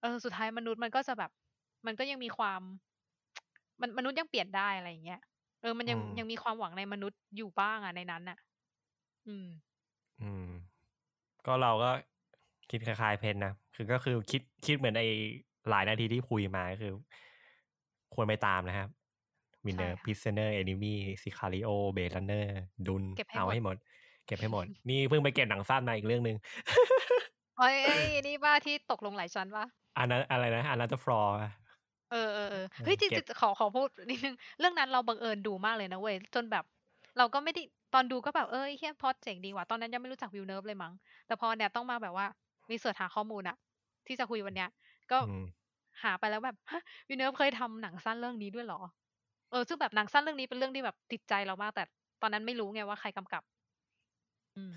เออสุดท้ายมนุษย์มันก็จะแบบ มันก็ยังมีความ มันมนุษย์ยังเปลี่ยนได้อะไรอย่างเงี้ย เออ มันยังอืมยังมีความหวังในมนุษย์อยู่บ้างอะในนั้นอะ อืม อืม ก็เราก็คิดคล้ายๆเพนนะ คือก็คือคิดคิดเหมือนไอ้หลายนาทีที่คุยมาก็คือ ควรไปตามนะครับ Villeneuve ใช่ค่ะ Prisoners Enemy Sicario Blade Runner Dune เก็บให้เอาหมดให้หมด เก็บให้หมด นี่เพิ่งไปเก็บหนังสั้นมาอีกเรื่องหนึ่งเอ้ยเอ้ยนี่ว่าที่ตกลงหลายชั้นปะอันนั้นอะไรนะอันนั้น Next Floor เออเออเออเออเฮ้ยจริงเก็บๆขอขอพูดนิดนึงเรื่องนั้นเราบังเอิญดูมากเลยนะเว้ยจนแบบ เราก็ไม่ได้ตอนดูก็แบบเอ้ยเฮ้ยพอดเจ๋งดีว่ะตอนนั้นยังไม่รู้จัก Villeneuve เลยมั้งแต่พอเนี่ยต้องมาแบบว่ามี search หาข้อมูลอะที่จะคุยวันเนี้ย ก็อืมหาไปแล้วแบบฮะVilleneuve เคยทำหนังสั้นเรื่องนี้ด้วยเหรอ เออซึ่งแบบหนังสั้นเรื่องนี้เป็นเรื่องที่แบบติดใจเรามาก แต่ตอนนั้นไม่รู้ไงว่าใครกำกับ อืม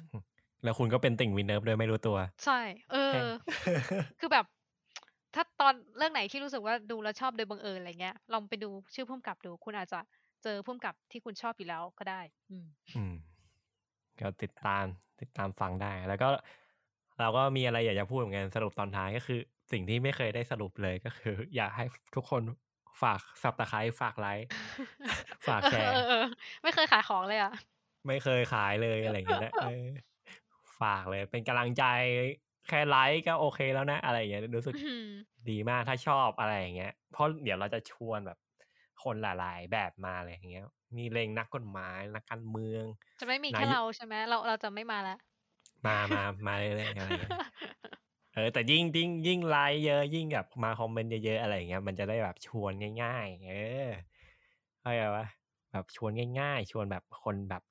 แล้วคุณก็เป็นติ่งวินเนอร์โดยไม่รู้ตัว ใช่ เอแค่อคือแบบ ถ้าตอนเรื่องไหนที่รู้สึกว่าดูแล้วชอบโดยบังเอิญอะไรเงี้ย ลองไปดูชื่อผู้กำกับดู คุณอาจจะเจอผู้กำกับที่คุณชอบอยู่แล้วก็ได้อืมอืมก็ติดตามติดตามฟังได้ แล้วก็เราก็มีอะไรอยากจะพูดเหมือนกันสรุปตอนท้ายก็คือ สิ่งที่ไม่เคยได้สรุปเลยก็คือ อยากให้ทุกคนฝากสับตะไคร้ฝากไลค์ฝากเออแชร์เออเออไม่เคยขายของเลยอะ ไม่เคยขายเลยอะไรอย่างเงี้ยนะเออฝากเลย เป็นกำลังใจ แค่ไลค์ก็โอเคแล้วนะอะไรอย่างเงี้ยรู้สึกอืมดีมากถ้าชอบอะไรอย่างเงี้ยเพราะเดี๋ยวเราจะชวนแบบ คนหลาย ๆ แบบมาเลยอย่างเงี้ย มีเลงนักกฎหมายนักการเมือง จะไม่มีนาแค่ยเราใช่ไหมเราเราจะไม่มาแล้วมามามาเลยๆอะไรอย่างเงี้ยเออแต่ยิ่งยิ่งยิ่งไลค์เยอะยิ่งแบบมา comment เยอะๆอะไรอย่างเงี้ยมันจะได้แบบชวนง่าย ๆ เออเข้าใจปะแบบชวนง่าย ๆ ชวนแบบคนแบบ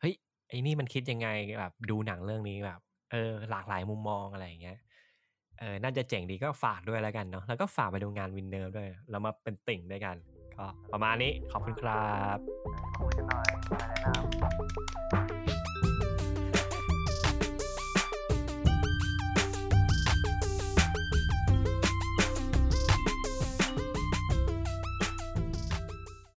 เฮ้ยไอ้นี่มันคิดยังไงแบบดูหนังเรื่องนี้แบบ เออหลากหลายมุมมองอะไรอย่างเงี้ยเออน่าจะเจ๋งดีก็ฝากด้วยแล้วกันเนาะแล้วก็ฝากไปดูงานวินเนอร์ด้วยแล้วมาเป็นติ่งด้วยกัน ก็ประมาณนี้ขอบคุณครับขอบคุณหน่อย